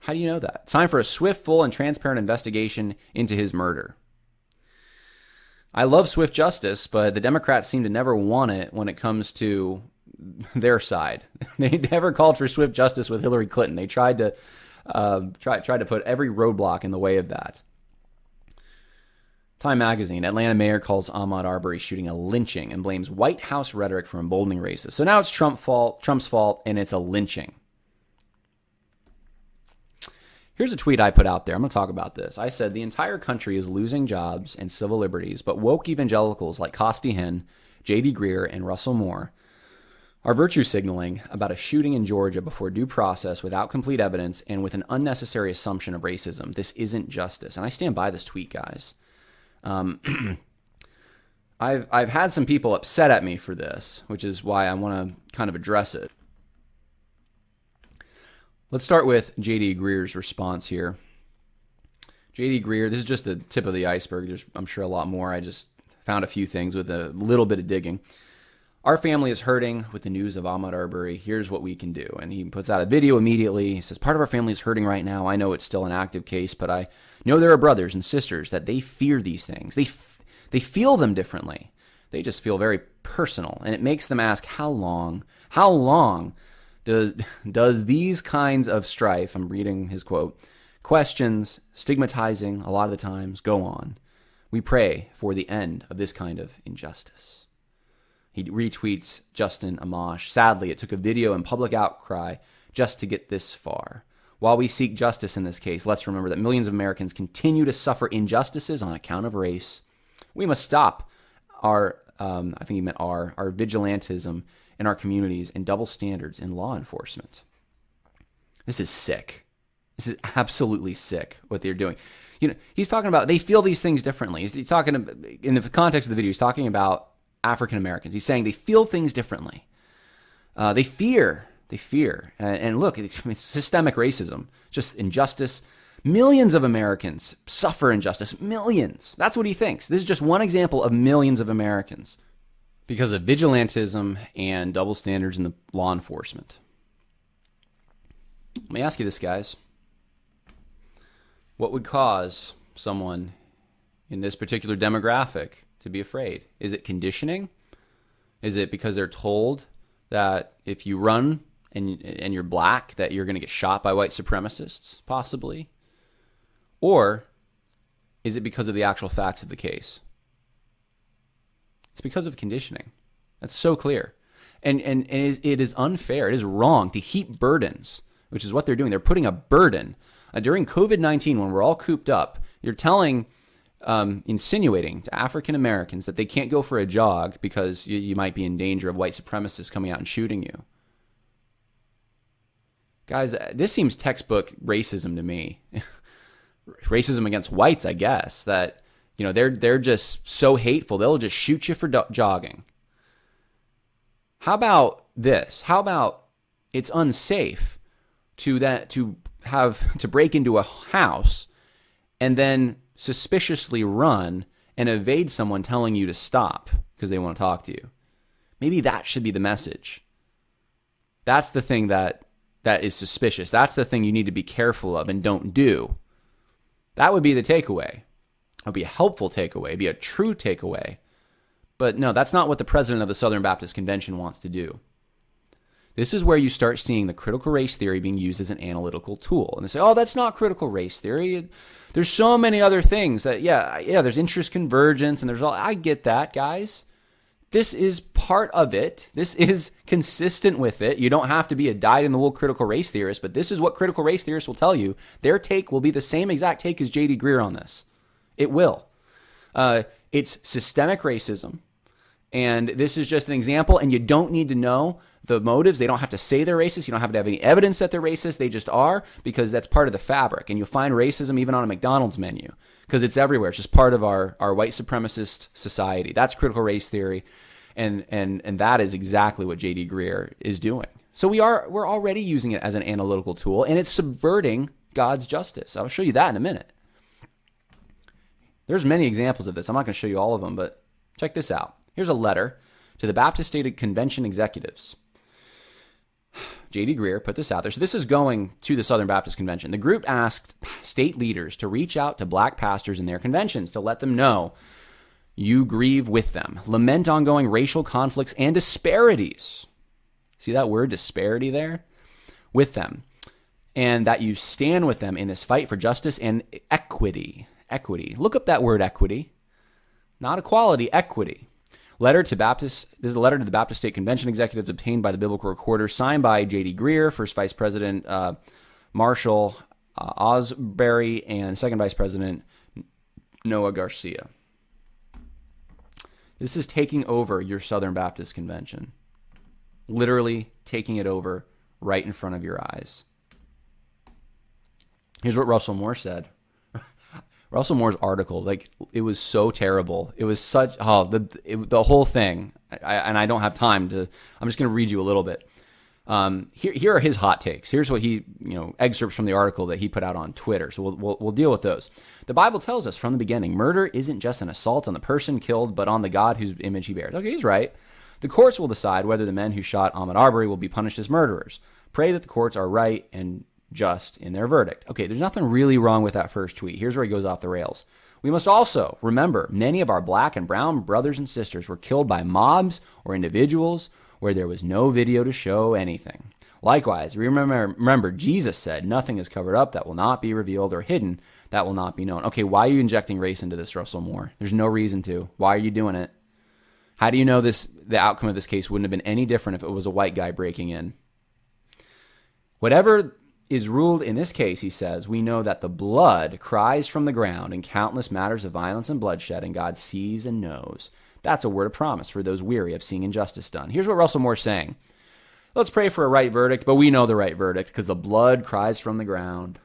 How do you know that? It's time for a swift, full, and transparent investigation into his murder. I love swift justice, but the Democrats seem to never want it when it comes to their side. They never called for swift justice with Hillary Clinton. They tried to uh, try tried to put every roadblock in the way of that. Time magazine, Atlanta mayor calls Ahmaud Arbery shooting a lynching and blames White House rhetoric for emboldening racists. So now it's Trump fault, Trump's fault, and it's a lynching. Here's a tweet I put out there. I'm going to talk about this. I said the entire country is losing jobs and civil liberties, but woke evangelicals like Costi Hinn, J.D. Greear, and Russell Moore are virtue signaling about a shooting in Georgia before due process without complete evidence and with an unnecessary assumption of racism. This isn't justice. And I stand by this tweet, guys. Um, I've, I've had some people upset at me for this, which is why I want to kind of address it. Let's start with JD Greear's response here. JD Greear, this is just the tip of the iceberg. There's, I'm sure, a lot more. I just found a few things with a little bit of digging. Our family is hurting with the news of Ahmaud Arbery. Here's what we can do. And he puts out a video immediately. He says, Part of our family is hurting right now. I know it's still an active case, but I know there are brothers and sisters that they fear these things. They, f- they feel them differently. They just feel very personal. And it makes them ask, How long? How long does, does these kinds of strife, I'm reading his quote, questions, stigmatizing a lot of the times, go on? We pray for the end of this kind of injustice. He retweets Justin Amash. Sadly, it took a video and public outcry just to get this far. While we seek justice in this case, let's remember that millions of Americans continue to suffer injustices on account of race. We must stop our, um, I think he meant our, our vigilantism in our communities and double standards in law enforcement. This is sick. This is absolutely sick what they're doing. You know, he's talking about they feel these things differently. He's, he's talking in the context of the video. He's talking about African Americans. He's saying they feel things differently. Uh, they fear. They fear. And, and look, it's, it's systemic racism, just injustice. Millions of Americans suffer injustice. Millions. That's what he thinks. This is just one example of millions of Americans because of vigilantism and double standards in the law enforcement. Let me ask you this, guys. What would cause someone in this particular demographic to be afraid? Is it conditioning? Is it because they're told that if you run and and you're black that you're going to get shot by white supremacists possibly? Or is it because of the actual facts of the case? It's because of conditioning. That's so clear. And and, and it, is, it is unfair. It is wrong to heap burdens, which is what they're doing. They're putting a burden uh, during COVID 19 when we're all cooped up. You're telling um, insinuating to African Americans that they can't go for a jog because you, you might be in danger of white supremacists coming out and shooting you. Guys, uh, this seems textbook racism to me. racism against whites, I guess. That you know they're they're just so hateful they'll just shoot you for do- jogging. How about this? How about it's unsafe to that to have to break into a house and then suspiciously run and evade someone telling you to stop because they want to talk to you. Maybe that should be the message. That's the thing that that is suspicious. That's the thing you need to be careful of and don't do. That would be the takeaway. It would be a helpful takeaway, It'd be a true takeaway. But no, that's not what the president of the Southern Baptist Convention wants to do. This is where you start seeing the critical race theory being used as an analytical tool. And they say, oh, that's not critical race theory. There's so many other things that, yeah, yeah, there's interest convergence and there's all, I get that, guys. This is part of it. This is consistent with it. You don't have to be a dyed in the wool critical race theorist, but this is what critical race theorists will tell you. Their take will be the same exact take as J.D. Greear on this. It will. Uh, it's systemic racism. And this is just an example, and you don't need to know the motives. They don't have to say they're racist. You don't have to have any evidence that they're racist. They just are because that's part of the fabric. And you'll find racism even on a McDonald's menu because it's everywhere. It's just part of our, our white supremacist society. That's critical race theory. And, and, and that is exactly what J.D. Greear is doing. So we are, we're already using it as an analytical tool and it's subverting God's justice. I'll show you that in a minute. There's many examples of this. I'm not going to show you all of them, but Check this out. Here's a letter to the Baptist State Convention executives. J.D. Greear put this out there. So this is going to the Southern Baptist Convention. The group asked state leaders to reach out to black pastors in their conventions to let them know you grieve with them, lament ongoing racial conflicts and disparities. See that word disparity there? With them. And that you stand with them in this fight for justice and equity. Equity. Look up that word equity. Not equality, equity. Letter to Baptist. This is a letter to the Baptist State Convention executives obtained by the Biblical Recorder, signed by J.D. Greear, First Vice President uh, Marshall uh, Ausberry, and Second Vice President Noah Garcia. This is taking over your Southern Baptist Convention. Literally taking it over right in front of your eyes. Here's what Russell Moore said Russell Moore's article, like it was so terrible. It was such oh the it, the whole thing. I, and I don't have time to. I'm just going to read you a little bit. Um, here, here are his hot takes. Here's what he, you know, excerpts from the article that he put out on Twitter. So we'll, we'll, we'll deal with those. The Bible tells us from the beginning, murder isn't just an assault on the person killed, but on the God whose image he bears. Okay, he's right. The courts will decide whether the men who shot Ahmaud Arbery will be punished as murderers. Pray that the courts are right and just in their verdict. Okay, there's nothing really wrong with that first tweet. Here's where he goes off the rails. We must also remember many of our black and brown brothers and sisters were killed by mobs or individuals where there was no video to show anything. Likewise, remember, remember Jesus said, Nothing is covered up that will not be revealed or hidden that will not be known. Okay, why are you injecting race into this, Russell Moore? There's no reason to. Why are you doing it? How do you know this the outcome of this case wouldn't have been any different if it was a white guy breaking in? Whatever is ruled in this case, he says, we know that the blood cries from the ground in countless matters of violence and bloodshed, and God sees and knows. That's a word of promise for those weary of seeing injustice done. Here's what Russell Moore's saying. Let's pray for a right verdict, but we know the right verdict because the blood cries from the ground.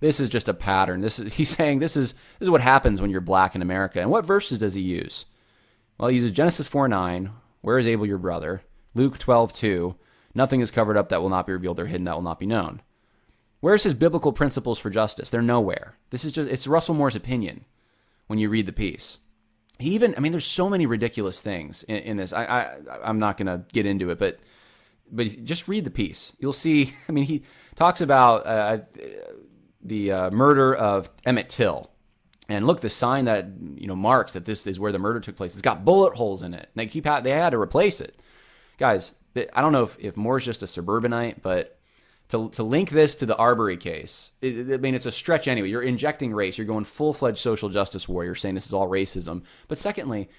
This is just a pattern. This is he's saying this is this is what happens when you're black in America. And what verses does he use? Well, he uses Genesis 4 9, where is Abel your brother? Luke 12 2, nothing is covered up that will not be revealed or hidden that will not be known. Where's his biblical principles for justice? They're nowhere. This is just it's Russell Moore's opinion when you read the piece. He even I mean there's so many ridiculous things in, in this. I, I I'm not gonna get into it, but but just read the piece. You'll see. I mean, he talks about uh, the uh, murder of Emmett Till, and look, the sign that you know marks that this is where the murder took place. It's got bullet holes in it. They keep they had to replace it, guys. I don't know if, if Moore's just a suburbanite, but to, to link this to the Arbery case, it, I mean, it's a stretch anyway. You're injecting race. You're going full fledged social justice warrior, saying this is all racism. But secondly,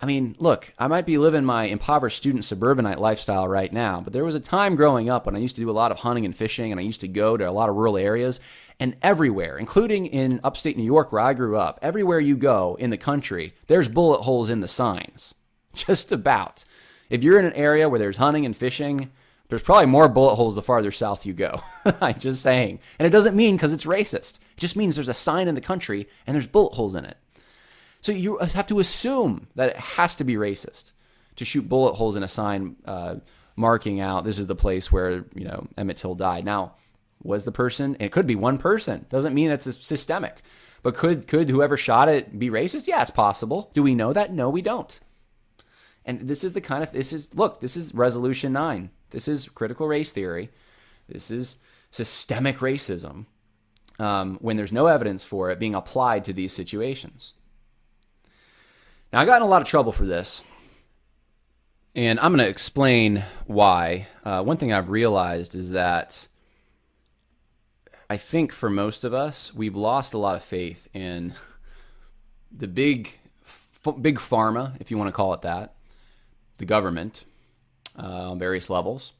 I mean, look, I might be living my impoverished student suburbanite lifestyle right now, but there was a time growing up when I used to do a lot of hunting and fishing, and I used to go to a lot of rural areas, and everywhere, including in upstate New York where I grew up, everywhere you go in the country, there's bullet holes in the signs. Just about. If you're in an area where there's hunting and fishing, there's probably more bullet holes the farther south you go. I'm just saying. And it doesn't mean because it's racist. It just means there's a sign in the country and there's bullet holes in it. So you have to assume that it has to be racist to shoot bullet holes in a sign uh, marking out this is the place where you know Emmett Till died. Now, was the person? it could be one person. Doesn't mean it's systemic. But could could whoever shot it be racist? Yeah, it's possible. Do we know that? No, we don't. And this is the kind of this is look. This is resolution nine. This is critical race theory. This is systemic racism um, when there's no evidence for it being applied to these situations. Now, I got in a lot of trouble for this, and I'm going to explain why. Uh, one thing I've realized is that I think for most of us, we've lost a lot of faith in the big, big pharma, if you want to call it that, the government, uh, on various levels.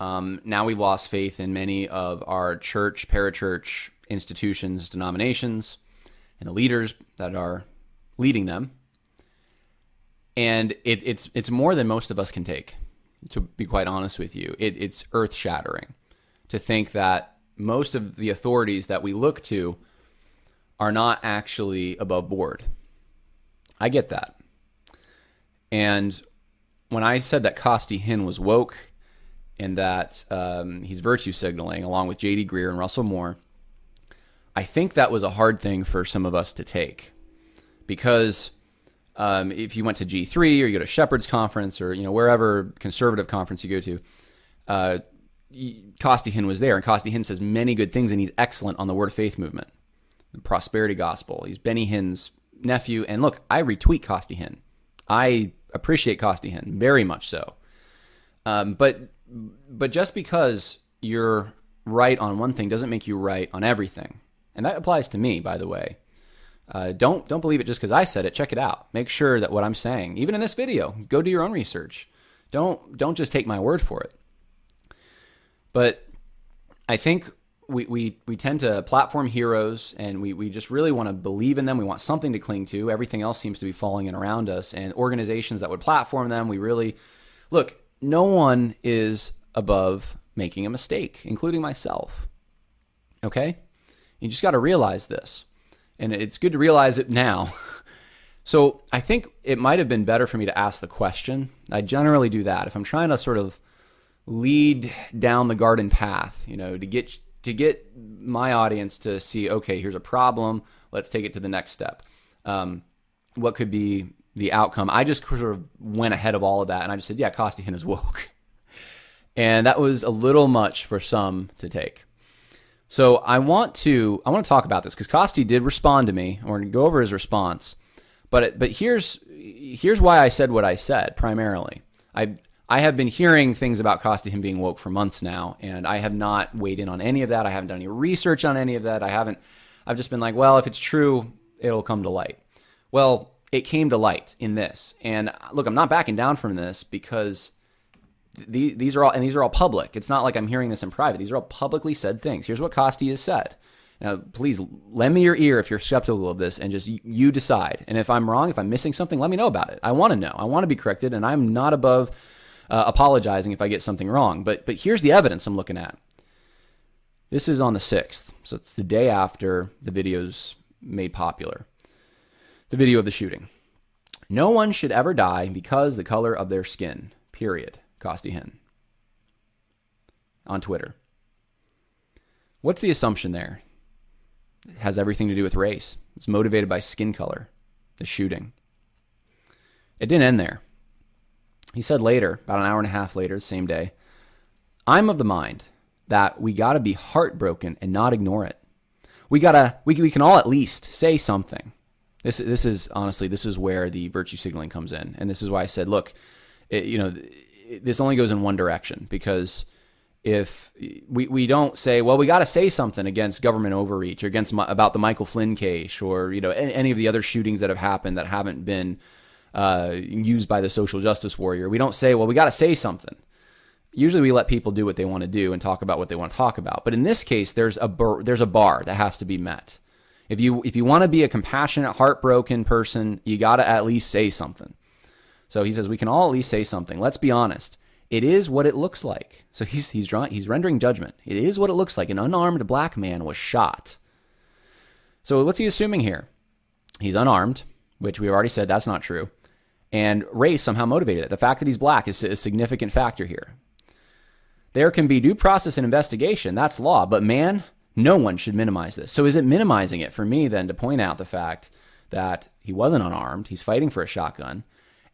Um, now we've lost faith in many of our church, parachurch institutions, denominations, and the leaders that are leading them. And it, it's it's more than most of us can take. To be quite honest with you, it, it's earth shattering to think that most of the authorities that we look to are not actually above board. I get that. And when I said that Costi Hinn was woke and that um, he's virtue signaling along with J.D. Greear and Russell Moore, I think that was a hard thing for some of us to take because Um, if you went to G3 or you go to Shepherd's Conference or you know wherever conservative conference you go to, uh, Costi was there, and Costi Hinn says many good things, and he's excellent on the Word of Faith movement, the prosperity gospel. He's Benny Hinn's nephew, and look, I retweet Costi I appreciate Costi very much so. Um, but but just because you're right on one thing doesn't make you right on everything, and that applies to me, by the way. Uh, don't don't believe it just because I said it. Check it out. Make sure that what I'm saying, even in this video, go do your own research. Don't don't just take my word for it. But I think we, we, we tend to platform heroes and we, we just really want to believe in them. We want something to cling to. Everything else seems to be falling in around us. And organizations that would platform them, we really look, no one is above making a mistake, including myself. Okay? You just got to realize this. And it's good to realize it now. so I think it might have been better for me to ask the question. I generally do that. If I'm trying to sort of lead down the garden path, you know, to get to get my audience to see, okay, here's a problem. Let's take it to the next step. Um, what could be the outcome? I just sort of went ahead of all of that, and I just said, yeah, Costi Hinn is woke, and that was a little much for some to take. So I want to I want to talk about this because Costi did respond to me, or go over his response. But but here's here's why I said what I said primarily. I I have been hearing things about Costi Hinn being woke for months now, and I have not weighed in on any of that. I haven't done any research on any of that. I haven't. I've just been like, well, if it's true, it'll come to light. Well, it came to light in this, and look, I'm not backing down from this because the, these are all and these are all public. It's not like I'm hearing this in private. These are all publicly said things. Here's what Costi has said. Now, please lend me your ear if you're skeptical of this, and just you decide. And if I'm wrong, if I'm missing something, let me know about it. I want to know. I want to be corrected, and I'm not above uh, apologizing if I get something wrong. But but here's the evidence I'm looking at. This is on the 6th, so it's the day after the video's made popular. The video of the shooting. No one should ever die because the color of their skin. Period. Costi Hinn. On Twitter. What's the assumption there? It has everything to do with race. It's motivated by skin color, the shooting. It didn't end there. He said later, about an hour and a half later, the same day, I'm of the mind that we got to be heartbroken and not ignore it. We gotta, we, we can all at least say something. This, this is honestly, this is where the virtue signaling comes in, and this is why I said, look, it, you know, it, this only goes in one direction because if we, we don't say, well, we got to say something against government overreach or against about the Michael Flynn case or you know any, any of the other shootings that have happened that haven't been uh, used by the social justice warrior. We don't say, well, we got to say something. Usually, we let people do what they want to do and talk about what they want to talk about. But in this case, there's a bar, there's a bar that has to be met. If you if you want to be a compassionate, heartbroken person, you got to at least say something. So he says we can all at least say something. Let's be honest. It is what it looks like. So he's he's drawing he's rendering judgment. It is what it looks like. An unarmed black man was shot. So what's he assuming here? He's unarmed, which we've already said that's not true and race somehow motivated it. The fact that he's black is a significant factor here. There can be due process and investigation, that's law, but man, no one should minimize this. So is it minimizing it for me then to point out the fact that he wasn't unarmed, he's fighting for a shotgun,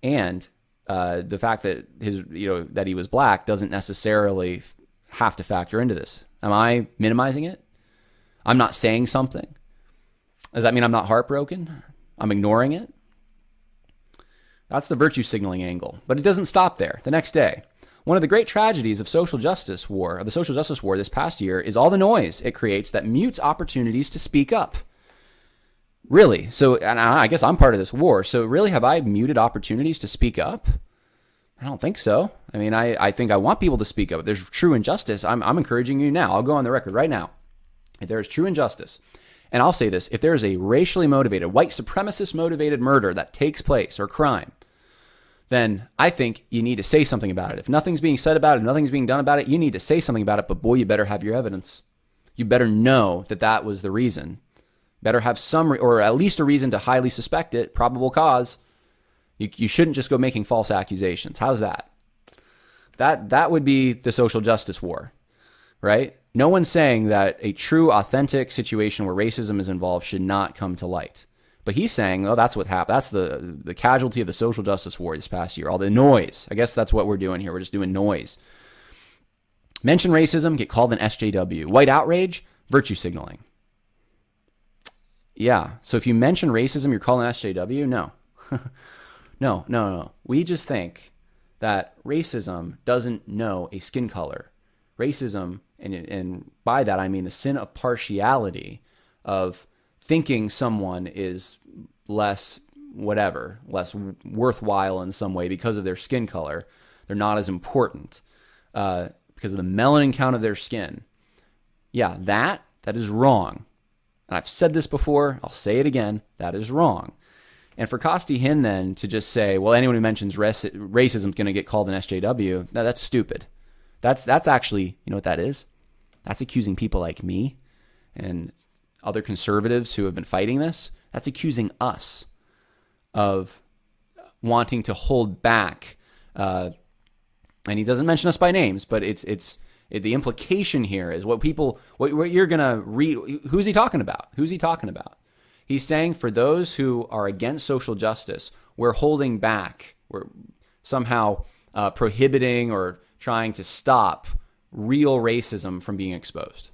and uh, the fact that his you know that he was black doesn't necessarily have to factor into this. Am I minimizing it? I'm not saying something. Does that mean I'm not heartbroken? I'm ignoring it? That's the virtue signaling angle. But it doesn't stop there. The next day, one of the great tragedies of social justice war, of the social justice war this past year, is all the noise it creates that mutes opportunities to speak up. Really? So, and I guess I'm part of this war. So, really, have I muted opportunities to speak up? I don't think so. I mean, I, I think I want people to speak up. If there's true injustice, I'm, I'm encouraging you now. I'll go on the record right now. If there is true injustice, and I'll say this if there is a racially motivated, white supremacist motivated murder that takes place or crime, then I think you need to say something about it. If nothing's being said about it, nothing's being done about it, you need to say something about it. But boy, you better have your evidence. You better know that that was the reason. Better have some, re- or at least a reason to highly suspect it, probable cause. You, you shouldn't just go making false accusations. How's that? That that would be the social justice war, right? No one's saying that a true, authentic situation where racism is involved should not come to light. But he's saying, oh, that's what happened. That's the the casualty of the social justice war this past year. All the noise. I guess that's what we're doing here. We're just doing noise. Mention racism, get called an SJW. White outrage, virtue signaling. Yeah. So if you mention racism, you're calling SJW? No. no, no, no. We just think that racism doesn't know a skin color. Racism, and, and by that I mean the sin of partiality, of thinking someone is less whatever, less worthwhile in some way because of their skin color. They're not as important uh, because of the melanin count of their skin. Yeah, that that is wrong. And I've said this before, I'll say it again, that is wrong. And for Costi Hinn then to just say, well, anyone who mentions racism is going to get called an SJW, no, that's stupid. That's that's actually, you know what that is? That's accusing people like me and other conservatives who have been fighting this. That's accusing us of wanting to hold back. Uh, and he doesn't mention us by names, but it's it's it, the implication here is what people what, what you're gonna read. Who's he talking about? Who's he talking about? He's saying for those who are against social justice, we're holding back, we're somehow uh, prohibiting or trying to stop real racism from being exposed.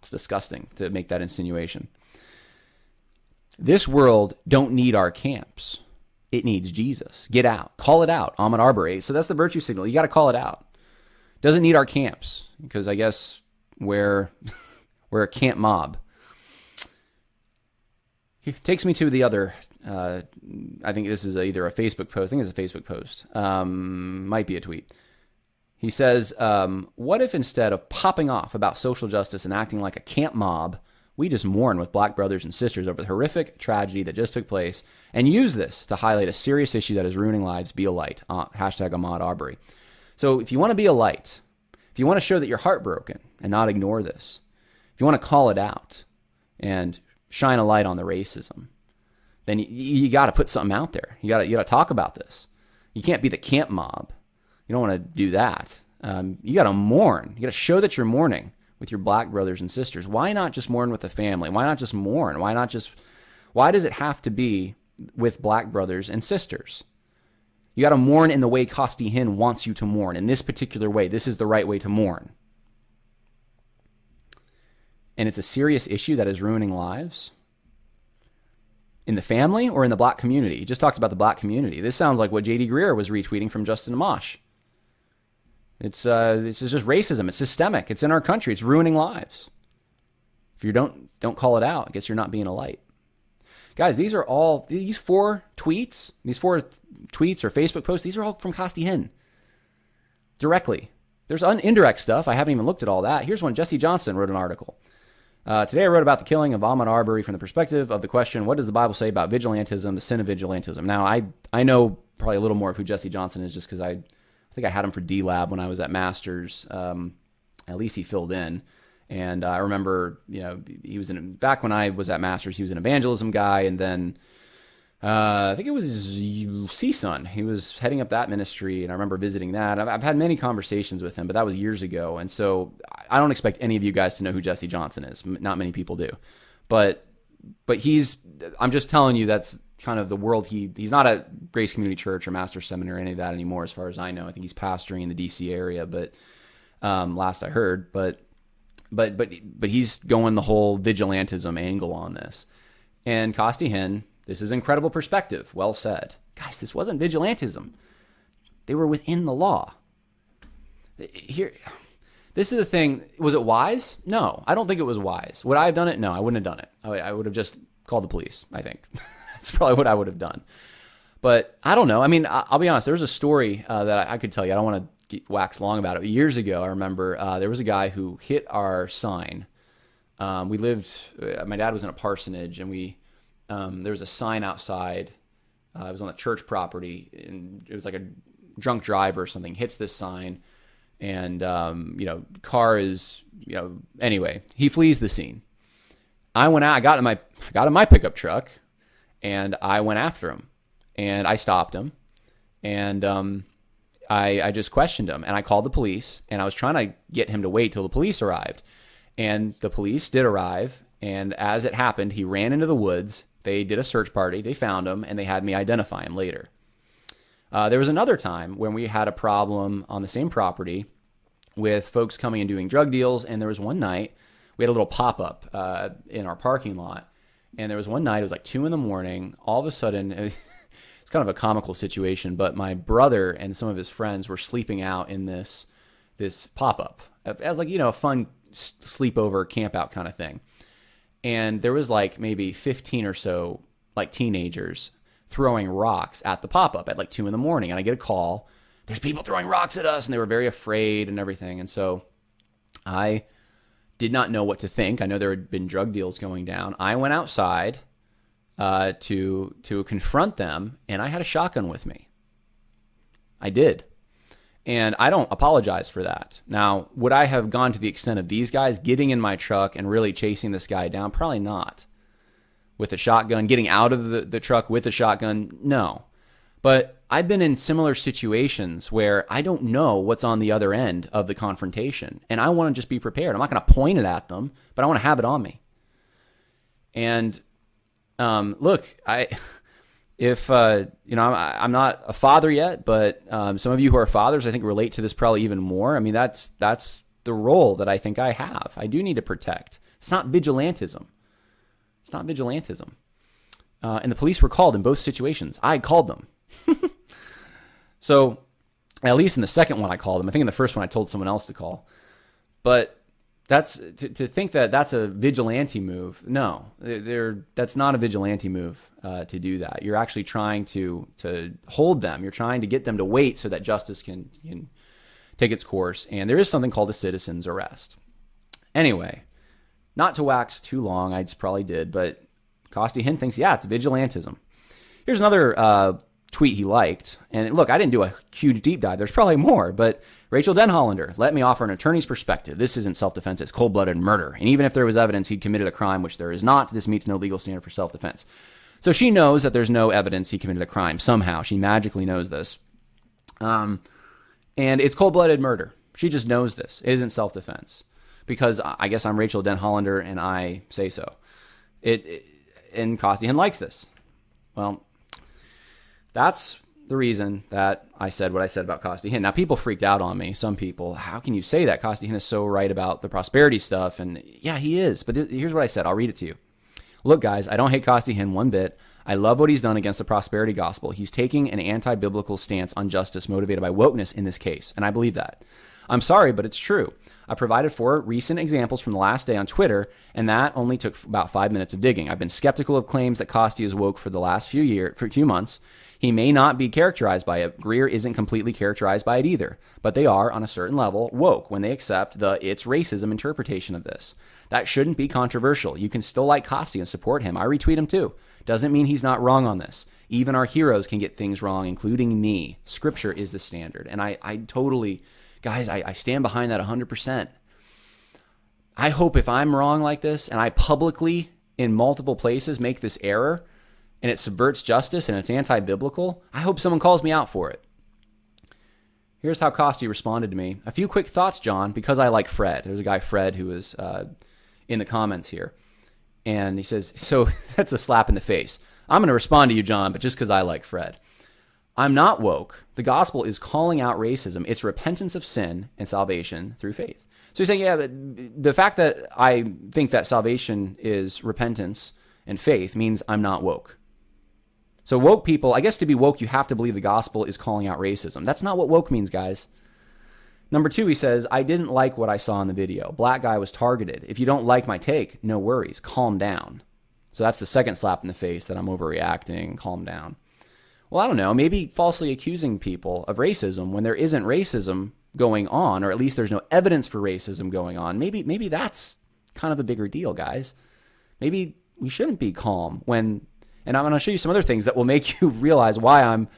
It's disgusting to make that insinuation. This world don't need our camps. It needs Jesus. Get out. Call it out. Ahmaud Arbery. So that's the virtue signal. You got to call it out. Doesn't need our camps because I guess we're we're a camp mob. It takes me to the other. Uh, I think this is either a Facebook post. I think it's a Facebook post. Um, might be a tweet. He says, um, What if instead of popping off about social justice and acting like a camp mob, we just mourn with black brothers and sisters over the horrific tragedy that just took place and use this to highlight a serious issue that is ruining lives? Be a light. Uh, hashtag Ahmaud Arbery. So if you want to be a light, if you want to show that you're heartbroken and not ignore this, if you want to call it out and shine a light on the racism, then you, you got to put something out there. You got you got to talk about this. You can't be the camp mob you don't want to do that. Um, you got to mourn. You got to show that you're mourning with your black brothers and sisters. Why not just mourn with the family? Why not just mourn? Why not just, why does it have to be with black brothers and sisters? You got to mourn in the way Costi Hinn wants you to mourn. In this particular way, this is the right way to mourn. And it's a serious issue that is ruining lives in the family or in the black community. He just talked about the black community. This sounds like what J.D. Greear was retweeting from Justin Amash. It's uh, this is just racism. It's systemic. It's in our country. It's ruining lives. If you don't don't call it out, I guess you're not being a light. Guys, these are all these four tweets, these four tweets or Facebook posts. These are all from Costi Hinn directly. There's un- indirect stuff. I haven't even looked at all that. Here's one. Jesse Johnson wrote an article. Uh, today I wrote about the killing of Ahmaud Arbery from the perspective of the question: What does the Bible say about vigilantism, the sin of vigilantism? Now, I I know probably a little more of who Jesse Johnson is just because I I think I had him for D Lab when I was at Masters. Um, at least he filled in. And uh, I remember, you know, he was in back when I was at Masters. He was an evangelism guy, and then uh, I think it was CSUN. He was heading up that ministry, and I remember visiting that. I've, I've, had many conversations with him, but that was years ago. And so I don't expect any of you guys to know who Jesse Johnson is. Not many people do, but but he's. I'm just telling you that's kind of the world he he's not at Grace Community Church or Master Seminary or any of that anymore, as far as I know. I think he's pastoring in the D.C. area, but um, last I heard, but but but but he's going the whole vigilantism angle on this. And Costi Hinn, this is incredible perspective. Well said, guys. This wasn't vigilantism; they were within the law. Here. This is the thing. Was it wise? No, I don't think it was wise. Would I have done it? No, I wouldn't have done it. I would have just called the police. I think. That's probably what I would have done. But I don't know. I mean, I'll be honest. There was a story uh, that I could tell you. I don't want to wax long about it. Years ago, I remember uh, there was a guy who hit our sign. Um, we lived. Uh, my dad was in a parsonage, and we um, there was a sign outside. Uh, it was on the church property, and it was like a drunk driver or something hits this sign, and um, you know, car is you know. Anyway, he flees the scene. I went out. I got in my I got in my pickup truck and I went after him and I stopped him and um, I, I just questioned him and I called the police and I was trying to get him to wait till the police arrived. And the police did arrive. And as it happened, he ran into the woods They did a search party, they found him, and they had me identify him later. Uh, there was another time when we had a problem on the same property with folks coming and doing drug deals, and there was one night we had a little pop up uh, in our parking lot, and there was one night it was like two in the morning. All of a sudden, it's kind of a comical situation, but my brother and some of his friends were sleeping out in this this pop up as like you know a fun sleepover camp out kind of thing. And there was like maybe 15 or so like teenagers throwing rocks at the pop-up at like 2 in the morning. And i get a call there's people throwing rocks at us. And they were very afraid and everything. And so i did not know what to think i know there had been drug deals going down i went outside uh, to to confront them and i had a shotgun with me i did and I don't apologize for that. Now, would I have gone to the extent of these guys getting in my truck and really chasing this guy down? Probably not. With a shotgun, getting out of the, the truck with a shotgun? No. But I've been in similar situations where I don't know what's on the other end of the confrontation. And I want to just be prepared. I'm not going to point it at them, but I want to have it on me. And um, look, I. if uh, you know I'm, not a father yet, but um, some of you who are fathers, I think relate to this probably even more. I mean, that's that's the role that I think I have. I do need to protect. It's not vigilantism. It's not vigilantism. Uh, and the police were called in both situations. I called them. so, at least in the second one, I called them. I think in the first one, I told someone else to call. But that's to, to think that that's a vigilante move. No, they're, that's not a vigilante move uh, to do that. You're actually trying to to hold them. You're trying to get them to wait so that justice can, can take its course. And there is something called a citizen's arrest. Anyway, not to wax too long, I probably did, but Costi Hinn thinks, yeah, it's vigilantism. Here's another uh, tweet he liked. And look, I didn't do a huge deep dive. There's probably more, but Rachel Denhollander, let me offer an attorney's perspective. This isn't self defense, it's cold blooded murder. And even if there was evidence he'd committed a crime, which there is not, this meets no legal standard for self defense. So she knows that there's no evidence he committed a crime. Somehow, she magically knows this. Um, and it's cold blooded murder. She just knows this. It isn't self defense. Because I guess I'm Rachel Denhollander and I say so. It, it and Costi Hinn likes this. Well, that's the reason that I said what I said about Costi Hinn. Now, people freaked out on me. Some people, how can you say that? Costi Hinn is so right about the prosperity stuff. And yeah, he is. But th- here's what I said. I'll read it to you. Look, guys, I don't hate Costi Hinn one bit. I love what he's done against the prosperity gospel. He's taking an anti biblical stance on justice motivated by wokeness in this case. And I believe that. I'm sorry, but it's true. I provided four recent examples from the last day on Twitter, and that only took about five minutes of digging. I've been skeptical of claims that Costi is woke for the last few year, for few months. He may not be characterized by it. Greear isn't completely characterized by it either, but they are, on a certain level, woke when they accept the it's racism interpretation of this. That shouldn't be controversial. You can still like Costi and support him. I retweet him too. Doesn't mean he's not wrong on this. Even our heroes can get things wrong, including me. Scripture is the standard. And I, I totally, guys, I, I stand behind that 100%. I hope if I'm wrong like this and I publicly in multiple places make this error and it subverts justice and it's anti biblical, I hope someone calls me out for it. Here's how Costi responded to me. A few quick thoughts, Jon, because I like Fred. There's a guy, Fred, who is uh, in the comments here. And he says, So that's a slap in the face. I'm going to respond to you, Jon, but just because I like Fred. I'm not woke. The gospel is calling out racism. It's repentance of sin and salvation through faith. So you're saying, yeah, the fact that I think that salvation is repentance and faith means I'm not woke. So woke people, I guess to be woke, you have to believe the gospel is calling out racism. That's not what woke means, guys. Number two, he says, I didn't like what I saw in the video. Black guy was targeted. If you don't like my take, no worries. Calm down. So that's the second slap in the face that I'm overreacting. Calm down. Well, I don't know. Maybe falsely accusing people of racism when there isn't racism going on, or at least there's no evidence for racism going on. Maybe maybe that's kind of a bigger deal, guys. Maybe we shouldn't be calm when and I'm going to show you some other things that will make you realize why I'm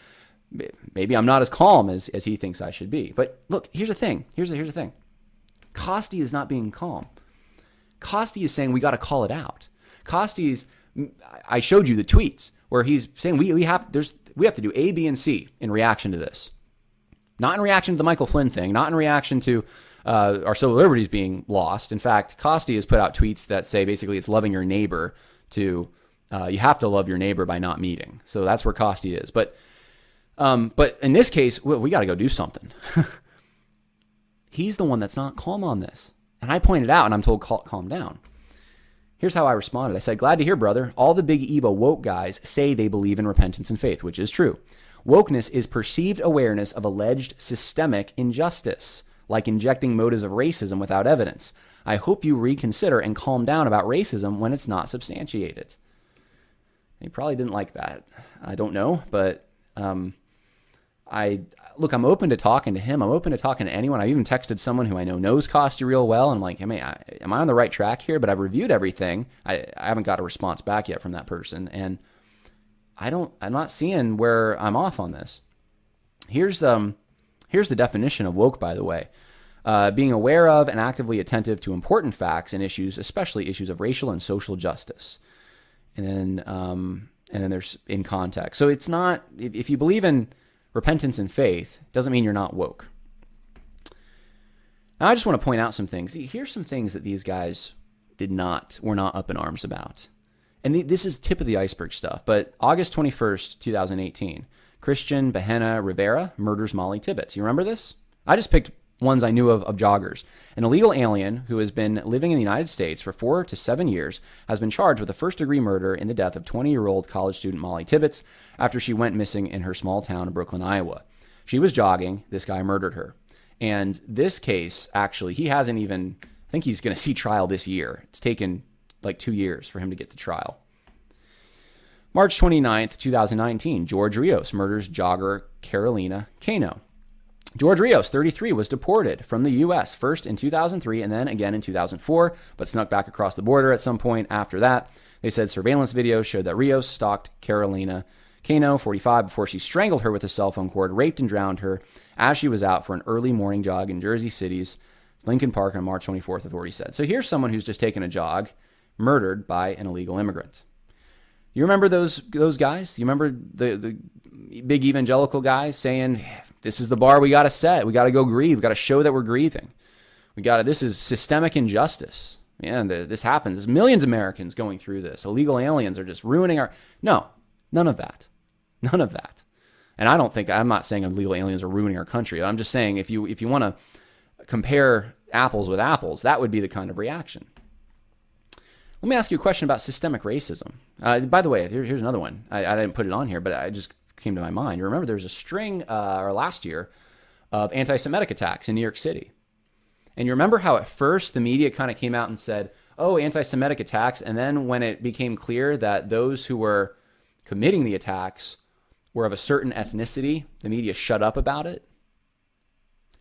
maybe I'm not as calm as, as he thinks I should be. But look, here's the thing. Here's the, here's the thing. Costi is not being calm. Costi is saying we got to call it out. Costi's I showed you the tweets where he's saying we, we have there's we have to do A, B, and C in reaction to this. Not in reaction to the Michael Flynn thing, not in reaction to uh, our civil liberties being lost. In fact, Costi has put out tweets that say basically it's loving your neighbor to Uh, you have to love your neighbor by not meeting. So that's where Costi is. But um, but in this case, we, we got to go do something. He's the one that's not calm on this. And I pointed out, and I'm told, calm down. Here's how I responded. I said, Glad to hear, brother. All the big Eva woke guys say they believe in repentance and faith, which is true. Wokeness is perceived awareness of alleged systemic injustice, like injecting motives of racism without evidence. I hope you reconsider and calm down about racism when it's not substantiated. He probably didn't like that. I don't know, but um, I look. I'm open to talking to him. I'm open to talking to anyone. I've even texted someone who I know knows Costi real well. And I'm like, am I, am I on the right track here? But I've reviewed everything. I, I haven't got a response back yet from that person, and I don't. I'm not seeing where I'm off on this. Here's um, here's the definition of woke, by the way. Uh, being aware of and actively attentive to important facts and issues, especially issues of racial and social justice and then um, and then there's in context. So it's not if, if you believe in repentance and faith, doesn't mean you're not woke. Now I just want to point out some things. Here's some things that these guys did not were not up in arms about. And this is tip of the iceberg stuff. But August 21st, 2018, Christian Bahena Rivera murders Molly Tibbetts. You remember this? I just picked ones I knew of of joggers. An illegal alien who has been living in the United States for four to seven years has been charged with a first degree murder in the death of 20 year old college student Molly Tibbetts after she went missing in her small town of Brooklyn, Iowa. She was jogging, this guy murdered her. And this case, actually, he hasn't even, I think he's going to see trial this year. It's taken like two years for him to get to trial. March 29th, 2019, George Rios murders jogger Carolina Cano. George Rios, 33, was deported from the U.S. first in 2003 and then again in 2004, but snuck back across the border at some point after that. They said surveillance videos showed that Rios stalked Carolina Cano, 45, before she strangled her with a cell phone cord, raped and drowned her as she was out for an early morning jog in Jersey City's Lincoln Park on March 24th, authorities said. So here's someone who's just taken a jog, murdered by an illegal immigrant. You remember those those guys? You remember the the big evangelical guys saying this is the bar we got to set. We got to go grieve. We got to show that we're grieving. We got to, this is systemic injustice. Man, this happens. There's millions of Americans going through this. Illegal aliens are just ruining our. No, none of that. None of that. And I don't think I'm not saying illegal aliens are ruining our country. I'm just saying if you if you want to compare apples with apples, that would be the kind of reaction. Let me ask you a question about systemic racism. Uh, by the way, here, here's another one. I, I, didn't put it on here, but I just came to my mind. You remember there was a string, uh, or last year, of anti Semitic attacks in New York City. And you remember how at first the media kind of came out and said, oh, anti Semitic attacks. And then when it became clear that those who were committing the attacks were of a certain ethnicity, the media shut up about it.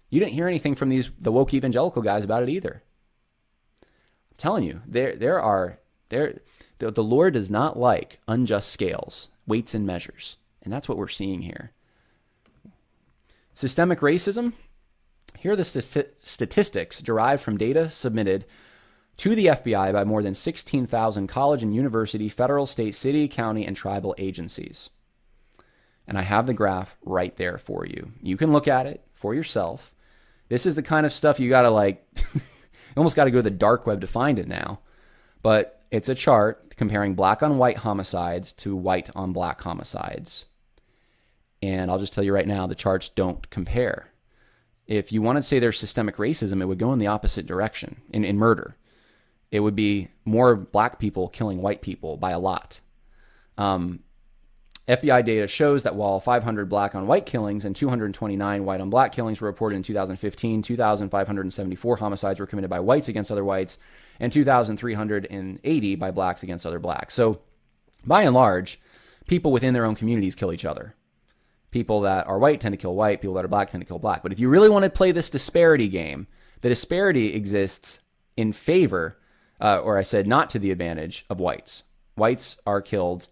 You didn't hear anything from these the woke evangelical guys about it either. I'm telling you, there there are there the, the Lord does not like unjust scales, weights and measures. And that's what we're seeing here. Systemic racism. Here are the st- statistics derived from data submitted to the FBI by more than 16,000 college and university, federal, state, city, county, and tribal agencies. And I have the graph right there for you. You can look at it for yourself. This is the kind of stuff you got to like, you almost got to go to the dark web to find it now. But it's a chart comparing black on white homicides to white on black homicides. And I'll just tell you right now, the charts don't compare. If you want to say there's systemic racism, it would go in the opposite direction in, in murder. It would be more black people killing white people by a lot. Um, FBI data shows that while 500 black on white killings and 229 white on black killings were reported in 2015, 2,574 homicides were committed by whites against other whites, and 2,380 by blacks against other blacks. So, by and large, people within their own communities kill each other people that are white tend to kill white, people that are black tend to kill black. But if you really want to play this disparity game, the disparity exists in favor, uh, or I said not to the advantage of whites. Whites are killed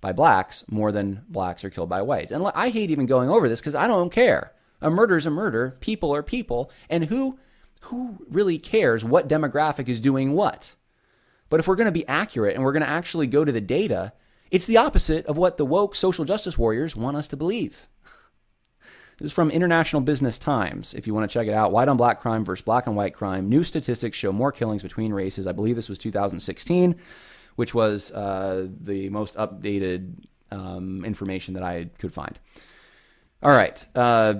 by blacks more than blacks are killed by whites. And I hate even going over this because I don't care. A murder is a murder. People are people. And who who really cares what demographic is doing what? But if we're going to be accurate and we're going to actually go to the data, it's the opposite of what the woke social justice warriors want us to believe. This is from International Business Times. If you want to check it out, white on black crime versus black and white crime. New statistics show more killings between races. I believe this was 2016. which was uh, the most updated um, information that I could find. All right. Uh,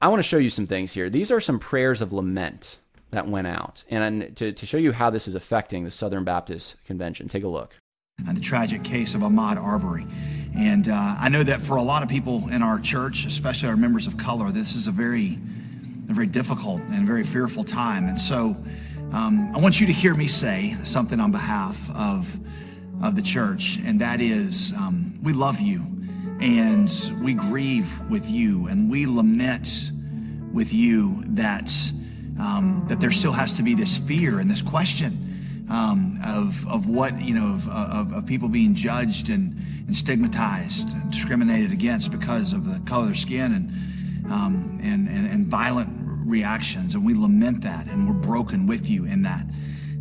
I want to show you some things here. These are some prayers of lament that went out. And to, to show you how this is affecting the Southern Baptist Convention, take a look. And the tragic case of Ahmaud Arbery. And uh, I know that for a lot of people in our church, especially our members of color, this is a very, a very difficult and very fearful time. And so um, I want you to hear me say something on behalf of, of the church, and that is um, we love you and we grieve with you and we lament with you that, um, that there still has to be this fear and this question um, of, of what, you know, of, of, of, people being judged and, and stigmatized and discriminated against because of the color of their skin and, um, and, and, and, violent reactions. And we lament that and we're broken with you in that.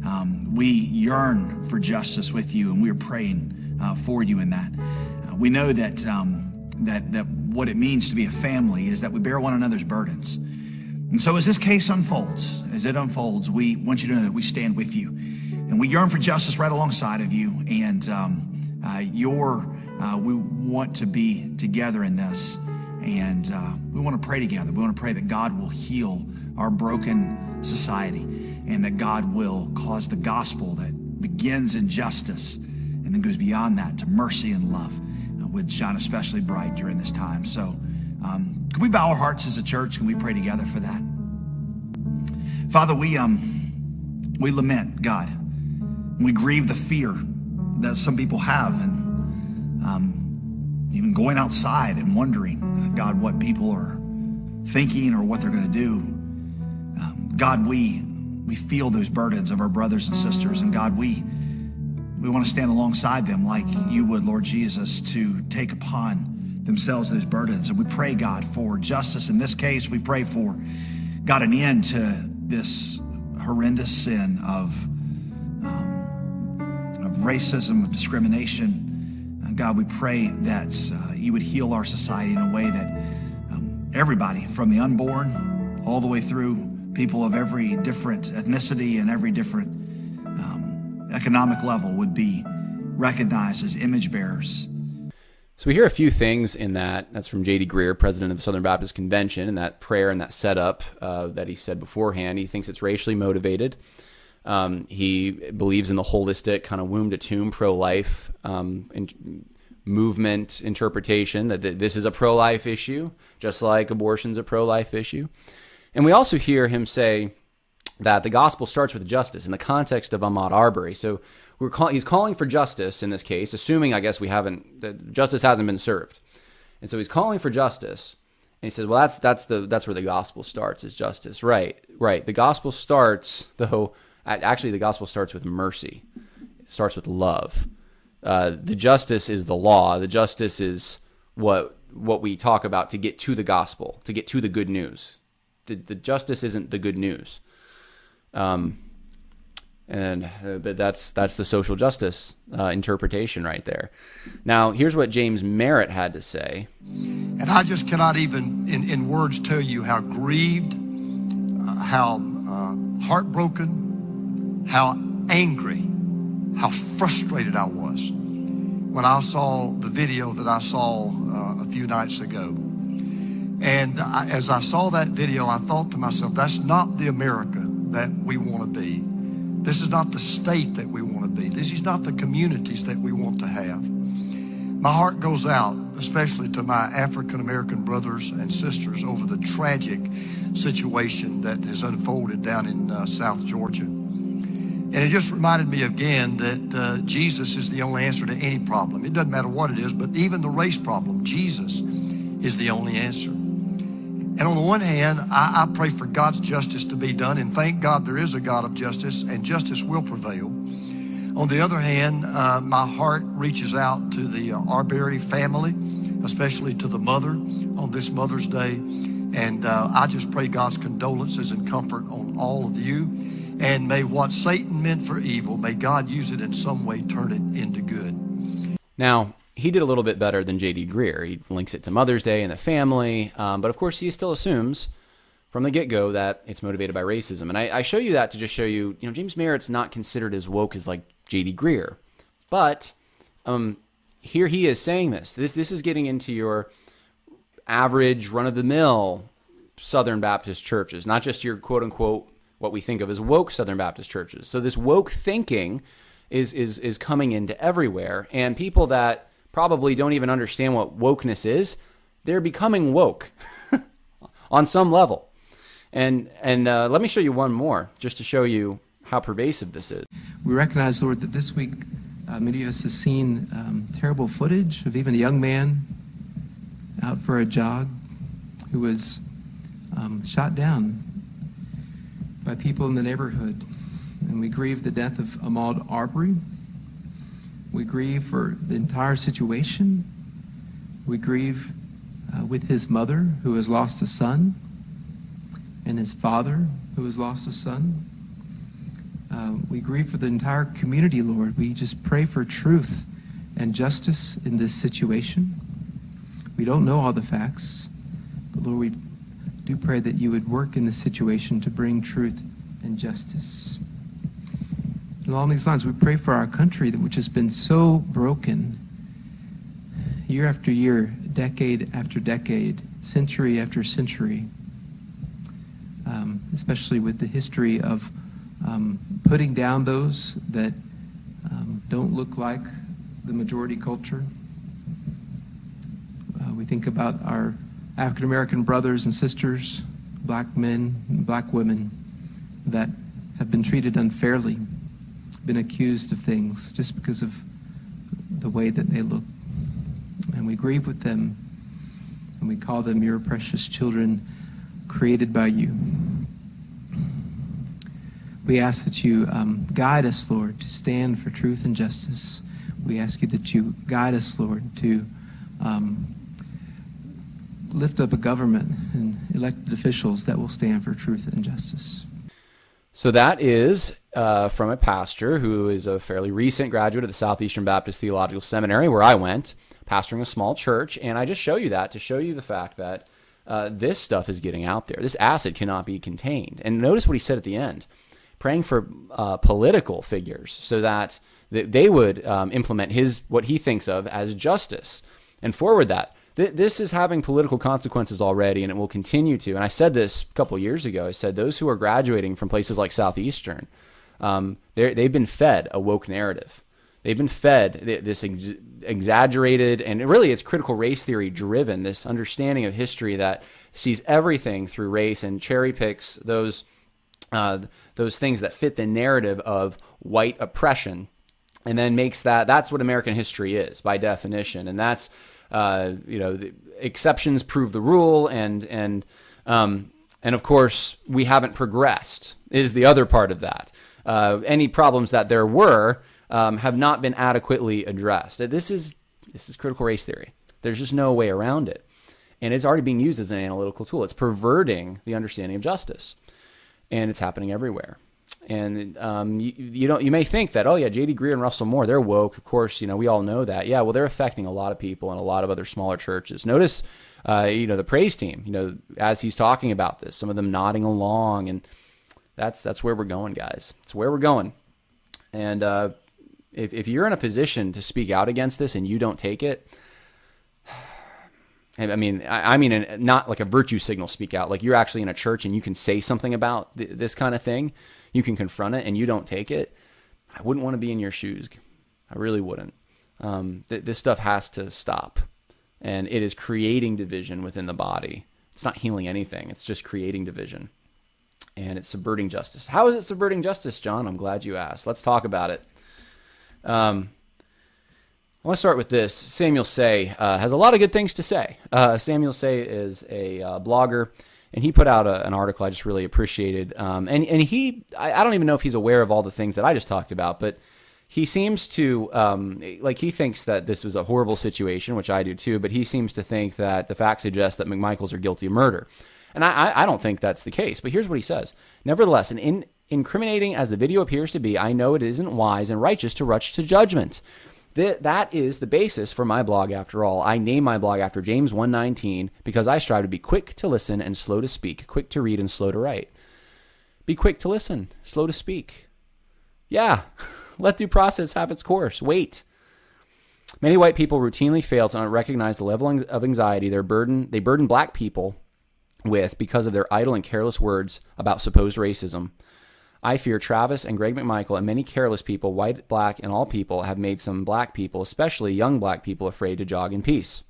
Um, we yearn for justice with you and we are praying uh, for you in that. Uh, we know that, um, that, that what it means to be a family is that we bear one another's burdens. And so, as this case unfolds, as it unfolds, we want you to know that we stand with you. And we yearn for justice right alongside of you. And um, uh, your, uh, we want to be together in this. And uh, we want to pray together. We want to pray that God will heal our broken society and that God will cause the gospel that begins in justice and then goes beyond that to mercy and love uh, would shine especially bright during this time. So, um, can we bow our hearts as a church? Can we pray together for that? Father, we um, we lament, God. We grieve the fear that some people have, and um, even going outside and wondering, God, what people are thinking or what they're going to do. Um, God, we we feel those burdens of our brothers and sisters, and God, we we want to stand alongside them like you would, Lord Jesus, to take upon themselves those burdens. And we pray, God, for justice in this case. We pray for God an end to this horrendous sin of of racism, of discrimination. Uh, God, we pray that uh, you would heal our society in a way that um, everybody, from the unborn all the way through people of every different ethnicity and every different um, economic level, would be recognized as image bearers. So we hear a few things in that. That's from J.D. Greear, president of the Southern Baptist Convention, and that prayer and that setup uh, that he said beforehand. He thinks it's racially motivated. Um, he believes in the holistic kind of womb to tomb pro life um, in, movement interpretation that this is a pro life issue, just like abortion's a pro life issue. And we also hear him say that the gospel starts with justice in the context of Ahmaud Arbery. So we're call, he's calling for justice in this case, assuming I guess we haven't that justice hasn't been served, and so he's calling for justice. And he says, "Well, that's that's the that's where the gospel starts is justice." Right, right. The gospel starts though Actually, the gospel starts with mercy. It starts with love. Uh, the justice is the law. The justice is what what we talk about to get to the gospel, to get to the good news. The, the justice isn't the good news. Um, and uh, that's that's the social justice uh, interpretation right there. Now, here's what James Merritt had to say. And I just cannot even, in, in words, tell you how grieved, uh, how uh, heartbroken, how angry, how frustrated I was when I saw the video that I saw uh, a few nights ago. And I, as I saw that video, I thought to myself, that's not the America that we want to be. This is not the state that we want to be. This is not the communities that we want to have. My heart goes out, especially to my African American brothers and sisters, over the tragic situation that has unfolded down in uh, South Georgia. And it just reminded me again that uh, Jesus is the only answer to any problem. It doesn't matter what it is, but even the race problem, Jesus is the only answer. And on the one hand, I, I pray for God's justice to be done, and thank God there is a God of justice, and justice will prevail. On the other hand, uh, my heart reaches out to the uh, Arbery family, especially to the mother on this Mother's Day. And uh, I just pray God's condolences and comfort on all of you. And may what Satan meant for evil, may God use it in some way, turn it into good. Now, he did a little bit better than J.D. Greear. He links it to Mother's Day and the family, um, but of course, he still assumes from the get go that it's motivated by racism. And I, I, show you that to just show you, you know, James Merritt's not considered as woke as like J.D. Greear, But um, here he is saying this. This this is getting into your average run of the mill Southern Baptist churches, not just your quote unquote what we think of as woke Southern Baptist churches. So this woke thinking is is is coming into everywhere, and people that probably don't even understand what wokeness is, they're becoming woke on some level. And and uh, let me show you one more, just to show you how pervasive this is. We recognize, Lord, that this week uh, many of us have seen um, terrible footage of even a young man out for a jog who was um, shot down by people in the neighborhood. And we grieve the death of Ahmaud Arbery. We grieve for the entire situation. We grieve uh, with his mother, who has lost a son, and his father, who has lost a son. Uh, we grieve for the entire community, Lord. We just pray for truth and justice in this situation. We don't know all the facts, but Lord, we do pray that you would work in this situation to bring truth and justice. Along these lines, we pray for our country, which has been so broken year after year, decade after decade, century after century, um, especially with the history of um, putting down those that um, don't look like the majority culture. Uh, we think about our African American brothers and sisters, black men, black women that have been treated unfairly, been accused of things just because of the way that they look. And we grieve with them and we call them your precious children created by you. We ask that you um, guide us, Lord, to stand for truth and justice. We ask you that you guide us, Lord, to um, lift up a government and elected officials that will stand for truth and justice. So that is uh, from a pastor who is a fairly recent graduate of the Southeastern Baptist Theological Seminary, where I went, pastoring a small church. And I just show you that to show you the fact that uh, this stuff is getting out there. This acid cannot be contained. And notice what he said at the end praying for uh, political figures so that they would um, implement his what he thinks of as justice and forward that. Th- this is having political consequences already, and it will continue to. And I said this a couple years ago. I said those who are graduating from places like Southeastern, um, they've been fed a woke narrative. They've been fed this ex- exaggerated and really it's critical race theory driven, this understanding of history that sees everything through race and cherry picks those uh, those things that fit the narrative of white oppression, and then makes that that's what American history is by definition, and that's uh, you know exceptions prove the rule, and and um, and of course we haven't progressed is the other part of that. Uh, any problems that there were um, have not been adequately addressed. This is this is critical race theory. There's just no way around it, and it's already being used as an analytical tool. It's perverting the understanding of justice and it's happening everywhere. And um, you, you don't you may think that oh yeah J.D. Greear and Russell Moore they're woke of course you know we all know that yeah well they're affecting a lot of people and a lot of other smaller churches. Notice uh, you know the praise team you know as he's talking about this some of them nodding along and that's that's where we're going guys it's where we're going and uh, if if you're in a position to speak out against this and you don't take it I mean, I, mean, not like a virtue signal speak out. Like you're actually in a church and you can say something about th- this kind of thing. You can confront it and you don't take it. I wouldn't want to be in your shoes. I really wouldn't. Um, th- this stuff has to stop. And it is creating division within the body. It's not healing anything, it's just creating division. And it's subverting justice. How is it subverting justice, Jon? I'm glad you asked. Let's talk about it. Um, I want to start with this. Samuel Sey uh, has a lot of good things to say. Uh, Samuel Sey is a uh, blogger, and he put out a, an article I just really appreciated. Um, and and he, I, I, don't even know if he's aware of all the things that I just talked about, but he seems to um, like he thinks that this was a horrible situation, which I do too. But he seems to think that the facts suggest that McMichaels are guilty of murder, and I, I don't think that's the case. But here's what he says: Nevertheless, an in, incriminating as the video appears to be, I know it isn't wise and righteous to rush to judgment. Th- that is the basis for my blog after all. I name my blog after James 119 because I strive to be quick to listen and slow to speak, quick to read and slow to write. Be quick to listen, slow to speak. Yeah. Let due process have its course. Wait. Many white people routinely fail to recognize the level of anxiety their burden they burden black people with because of their idle and careless words about supposed racism. I fear Travis and Greg McMichael and many careless people, white, black, and all people, have made some black people, especially young black people, afraid to jog in peace.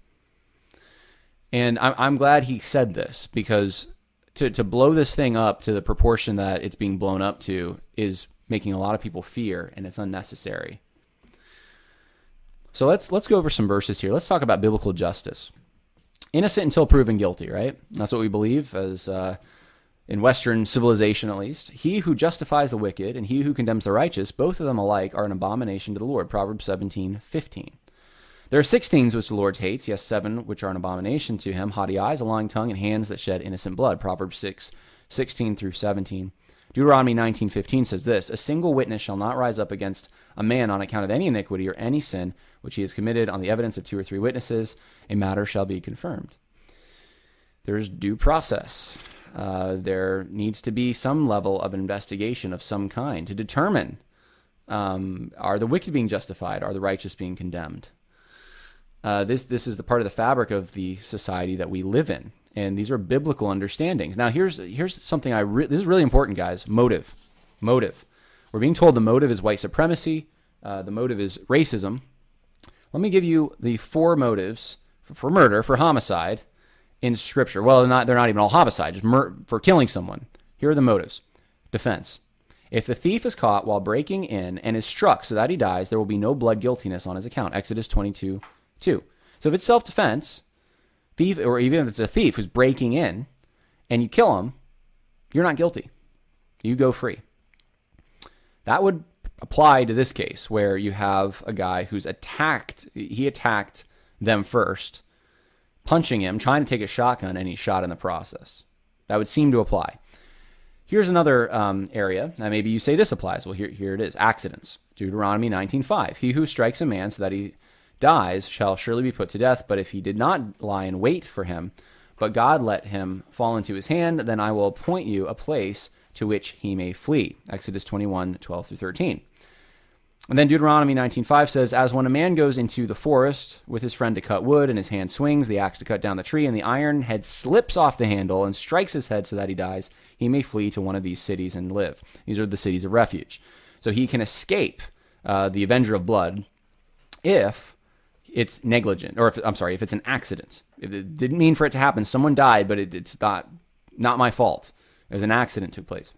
And I'm, I'm glad he said this because to, to blow this thing up to the proportion that it's being blown up to is making a lot of people fear and it's unnecessary. So let's let's go over some verses here. Let's talk about biblical justice. Innocent until proven guilty, right? That's what we believe as uh, in Western civilization, at least. He who justifies the wicked and he who condemns the righteous, both of them alike, are an abomination to the Lord. Proverbs seventeen fifteen. There are six things which the Lord hates, yes, seven which are an abomination to him haughty eyes, a lying tongue, and hands that shed innocent blood. Proverbs 6, 16 through 17. Deuteronomy 19:15 says this, a single witness shall not rise up against a man on account of any iniquity or any sin which he has committed on the evidence of two or three witnesses, a matter shall be confirmed. There's due process. Uh, there needs to be some level of investigation of some kind to determine um, are the wicked being justified? Are the righteous being condemned? Uh, this this is the part of the fabric of the society that we live in, and these are biblical understandings. Now, here's here's something I re- this is really important, guys. Motive, motive. We're being told the motive is white supremacy. Uh, the motive is racism. Let me give you the four motives for, for murder, for homicide, in Scripture. Well, they're not they're not even all homicide, just mur- for killing someone. Here are the motives: defense. If the thief is caught while breaking in and is struck so that he dies, there will be no blood guiltiness on his account. Exodus 22 too. So if it's self defense, thief, or even if it's a thief who's breaking in, and you kill him, you're not guilty. You go free. That would apply to this case where you have a guy who's attacked, he attacked them first, punching him, trying to take a shotgun, and he's shot in the process. That would seem to apply. Here's another um, area. Now, maybe you say this applies. Well, here, here it is accidents. Deuteronomy 19.5. He who strikes a man so that he dies shall surely be put to death. But if he did not lie in wait for him, but God let him fall into his hand, then I will appoint you a place to which he may flee. Exodus 21, 12 through 13. And then Deuteronomy 19:5 says, "As when a man goes into the forest with his friend to cut wood, and his hand swings the axe to cut down the tree, and the iron head slips off the handle and strikes his head so that he dies, he may flee to one of these cities and live." These are the cities of refuge. So he can escape uh, the avenger of blood if it's negligent, or if I'm sorry, if it's an accident. If it didn't mean for it to happen, someone died, but it, it's not not my fault. It was an accident took place.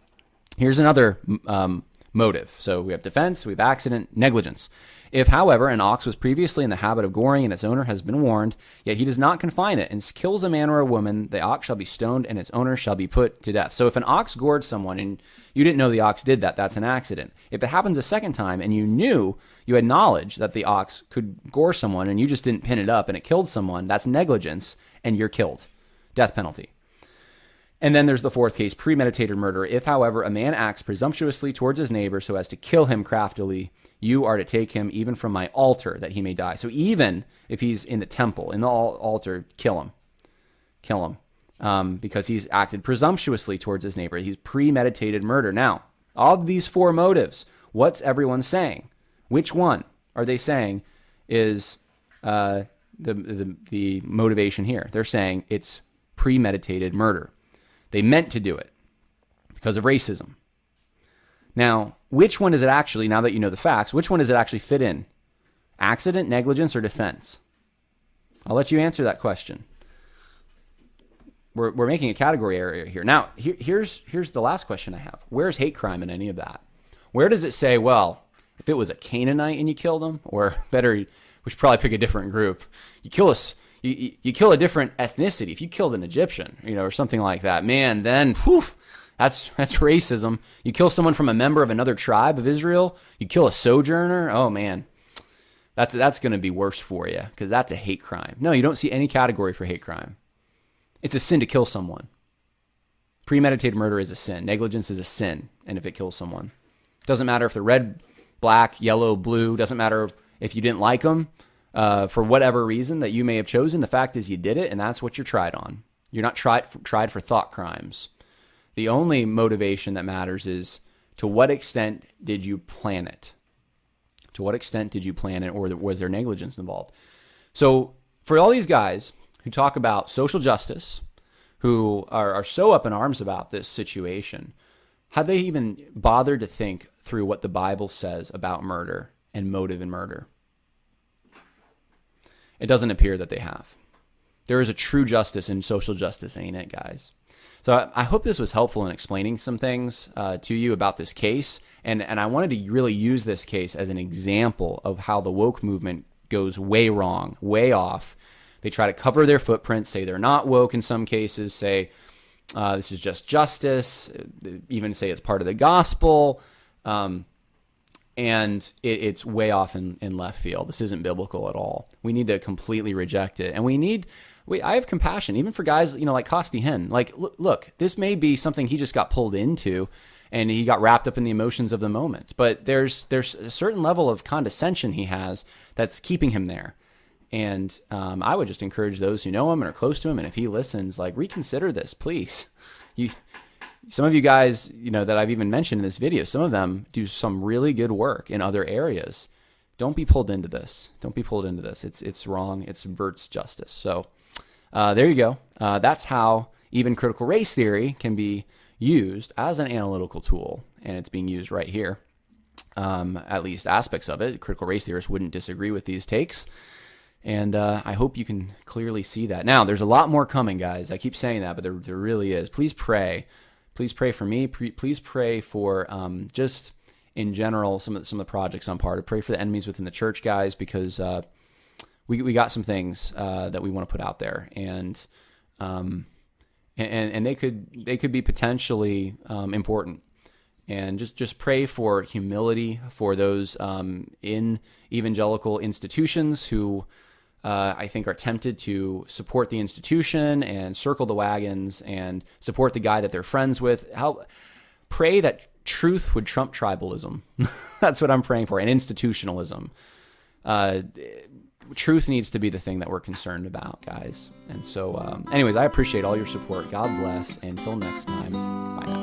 Here's another um, motive. So we have defense, we have accident, negligence. If, however, an ox was previously in the habit of goring and its owner has been warned, yet he does not confine it and kills a man or a woman, the ox shall be stoned and its owner shall be put to death. So if an ox gored someone and you didn't know the ox did that, that's an accident. If it happens a second time and you knew, you had knowledge that the ox could gore someone and you just didn't pin it up and it killed someone, that's negligence and you're killed. Death penalty. And then there's the fourth case, premeditated murder. If, however, a man acts presumptuously towards his neighbor so as to kill him craftily, you are to take him even from my altar that he may die. So even if he's in the temple, in the altar, kill him. Kill him. Um, because he's acted presumptuously towards his neighbor. He's premeditated murder. Now, of these four motives, what's everyone saying? Which one are they saying is uh, the, the, the motivation here? They're saying it's premeditated murder. They meant to do it because of racism. Now, which one does it actually, now that you know the facts, which one does it actually fit in? Accident, negligence, or defense? I'll let you answer that question. We're, we're making a category area here. Now, here, here's, here's the last question I have Where's hate crime in any of that? Where does it say, well, if it was a Canaanite and you killed them, or better, we should probably pick a different group. You kill us, you, you kill a different ethnicity. If you killed an Egyptian, you know, or something like that, man, then poof, that's that's racism. You kill someone from a member of another tribe of Israel, you kill a sojourner. Oh man, that's that's going to be worse for you because that's a hate crime. No, you don't see any category for hate crime. It's a sin to kill someone. Premeditated murder is a sin. Negligence is a sin, and if it kills someone, doesn't matter if they're red, black, yellow, blue. Doesn't matter if you didn't like them uh, for whatever reason that you may have chosen. The fact is, you did it, and that's what you're tried on. You're not tried for, tried for thought crimes. The only motivation that matters is to what extent did you plan it? To what extent did you plan it, or was there negligence involved? So, for all these guys who talk about social justice, who are, are so up in arms about this situation, have they even bothered to think through what the Bible says about murder and motive in murder? It doesn't appear that they have. There is a true justice in social justice, ain't it, guys? So I, I hope this was helpful in explaining some things uh, to you about this case, and and I wanted to really use this case as an example of how the woke movement goes way wrong, way off. They try to cover their footprint, say they're not woke in some cases, say uh, this is just justice, even say it's part of the gospel. Um, and it, it's way off in, in left field. This isn't biblical at all. We need to completely reject it, and we need. We, I have compassion even for guys, you know, like Costi Hinn. Like, look, look, this may be something he just got pulled into, and he got wrapped up in the emotions of the moment. But there's there's a certain level of condescension he has that's keeping him there. And um, I would just encourage those who know him and are close to him, and if he listens, like reconsider this, please. You some of you guys, you know, that I've even mentioned in this video, some of them do some really good work in other areas. Don't be pulled into this. Don't be pulled into this. It's it's wrong. It subverts justice. So uh, there you go. Uh, that's how even critical race theory can be used as an analytical tool, and it's being used right here. Um, at least aspects of it. Critical race theorists wouldn't disagree with these takes. And uh, I hope you can clearly see that. Now, there's a lot more coming, guys. I keep saying that, but there, there really is. Please pray Please pray for me. Please pray for um, just in general some of the, some of the projects I'm part of. Pray for the enemies within the church, guys, because uh, we we got some things uh, that we want to put out there, and um, and and they could they could be potentially um, important. And just just pray for humility for those um, in evangelical institutions who uh, I think, are tempted to support the institution and circle the wagons and support the guy that they're friends with. Help pray that truth would trump tribalism. That's what I'm praying for, and institutionalism. Uh, truth needs to be the thing that we're concerned about, guys. And so, um, anyways, I appreciate all your support. God bless. Until next time, bye now.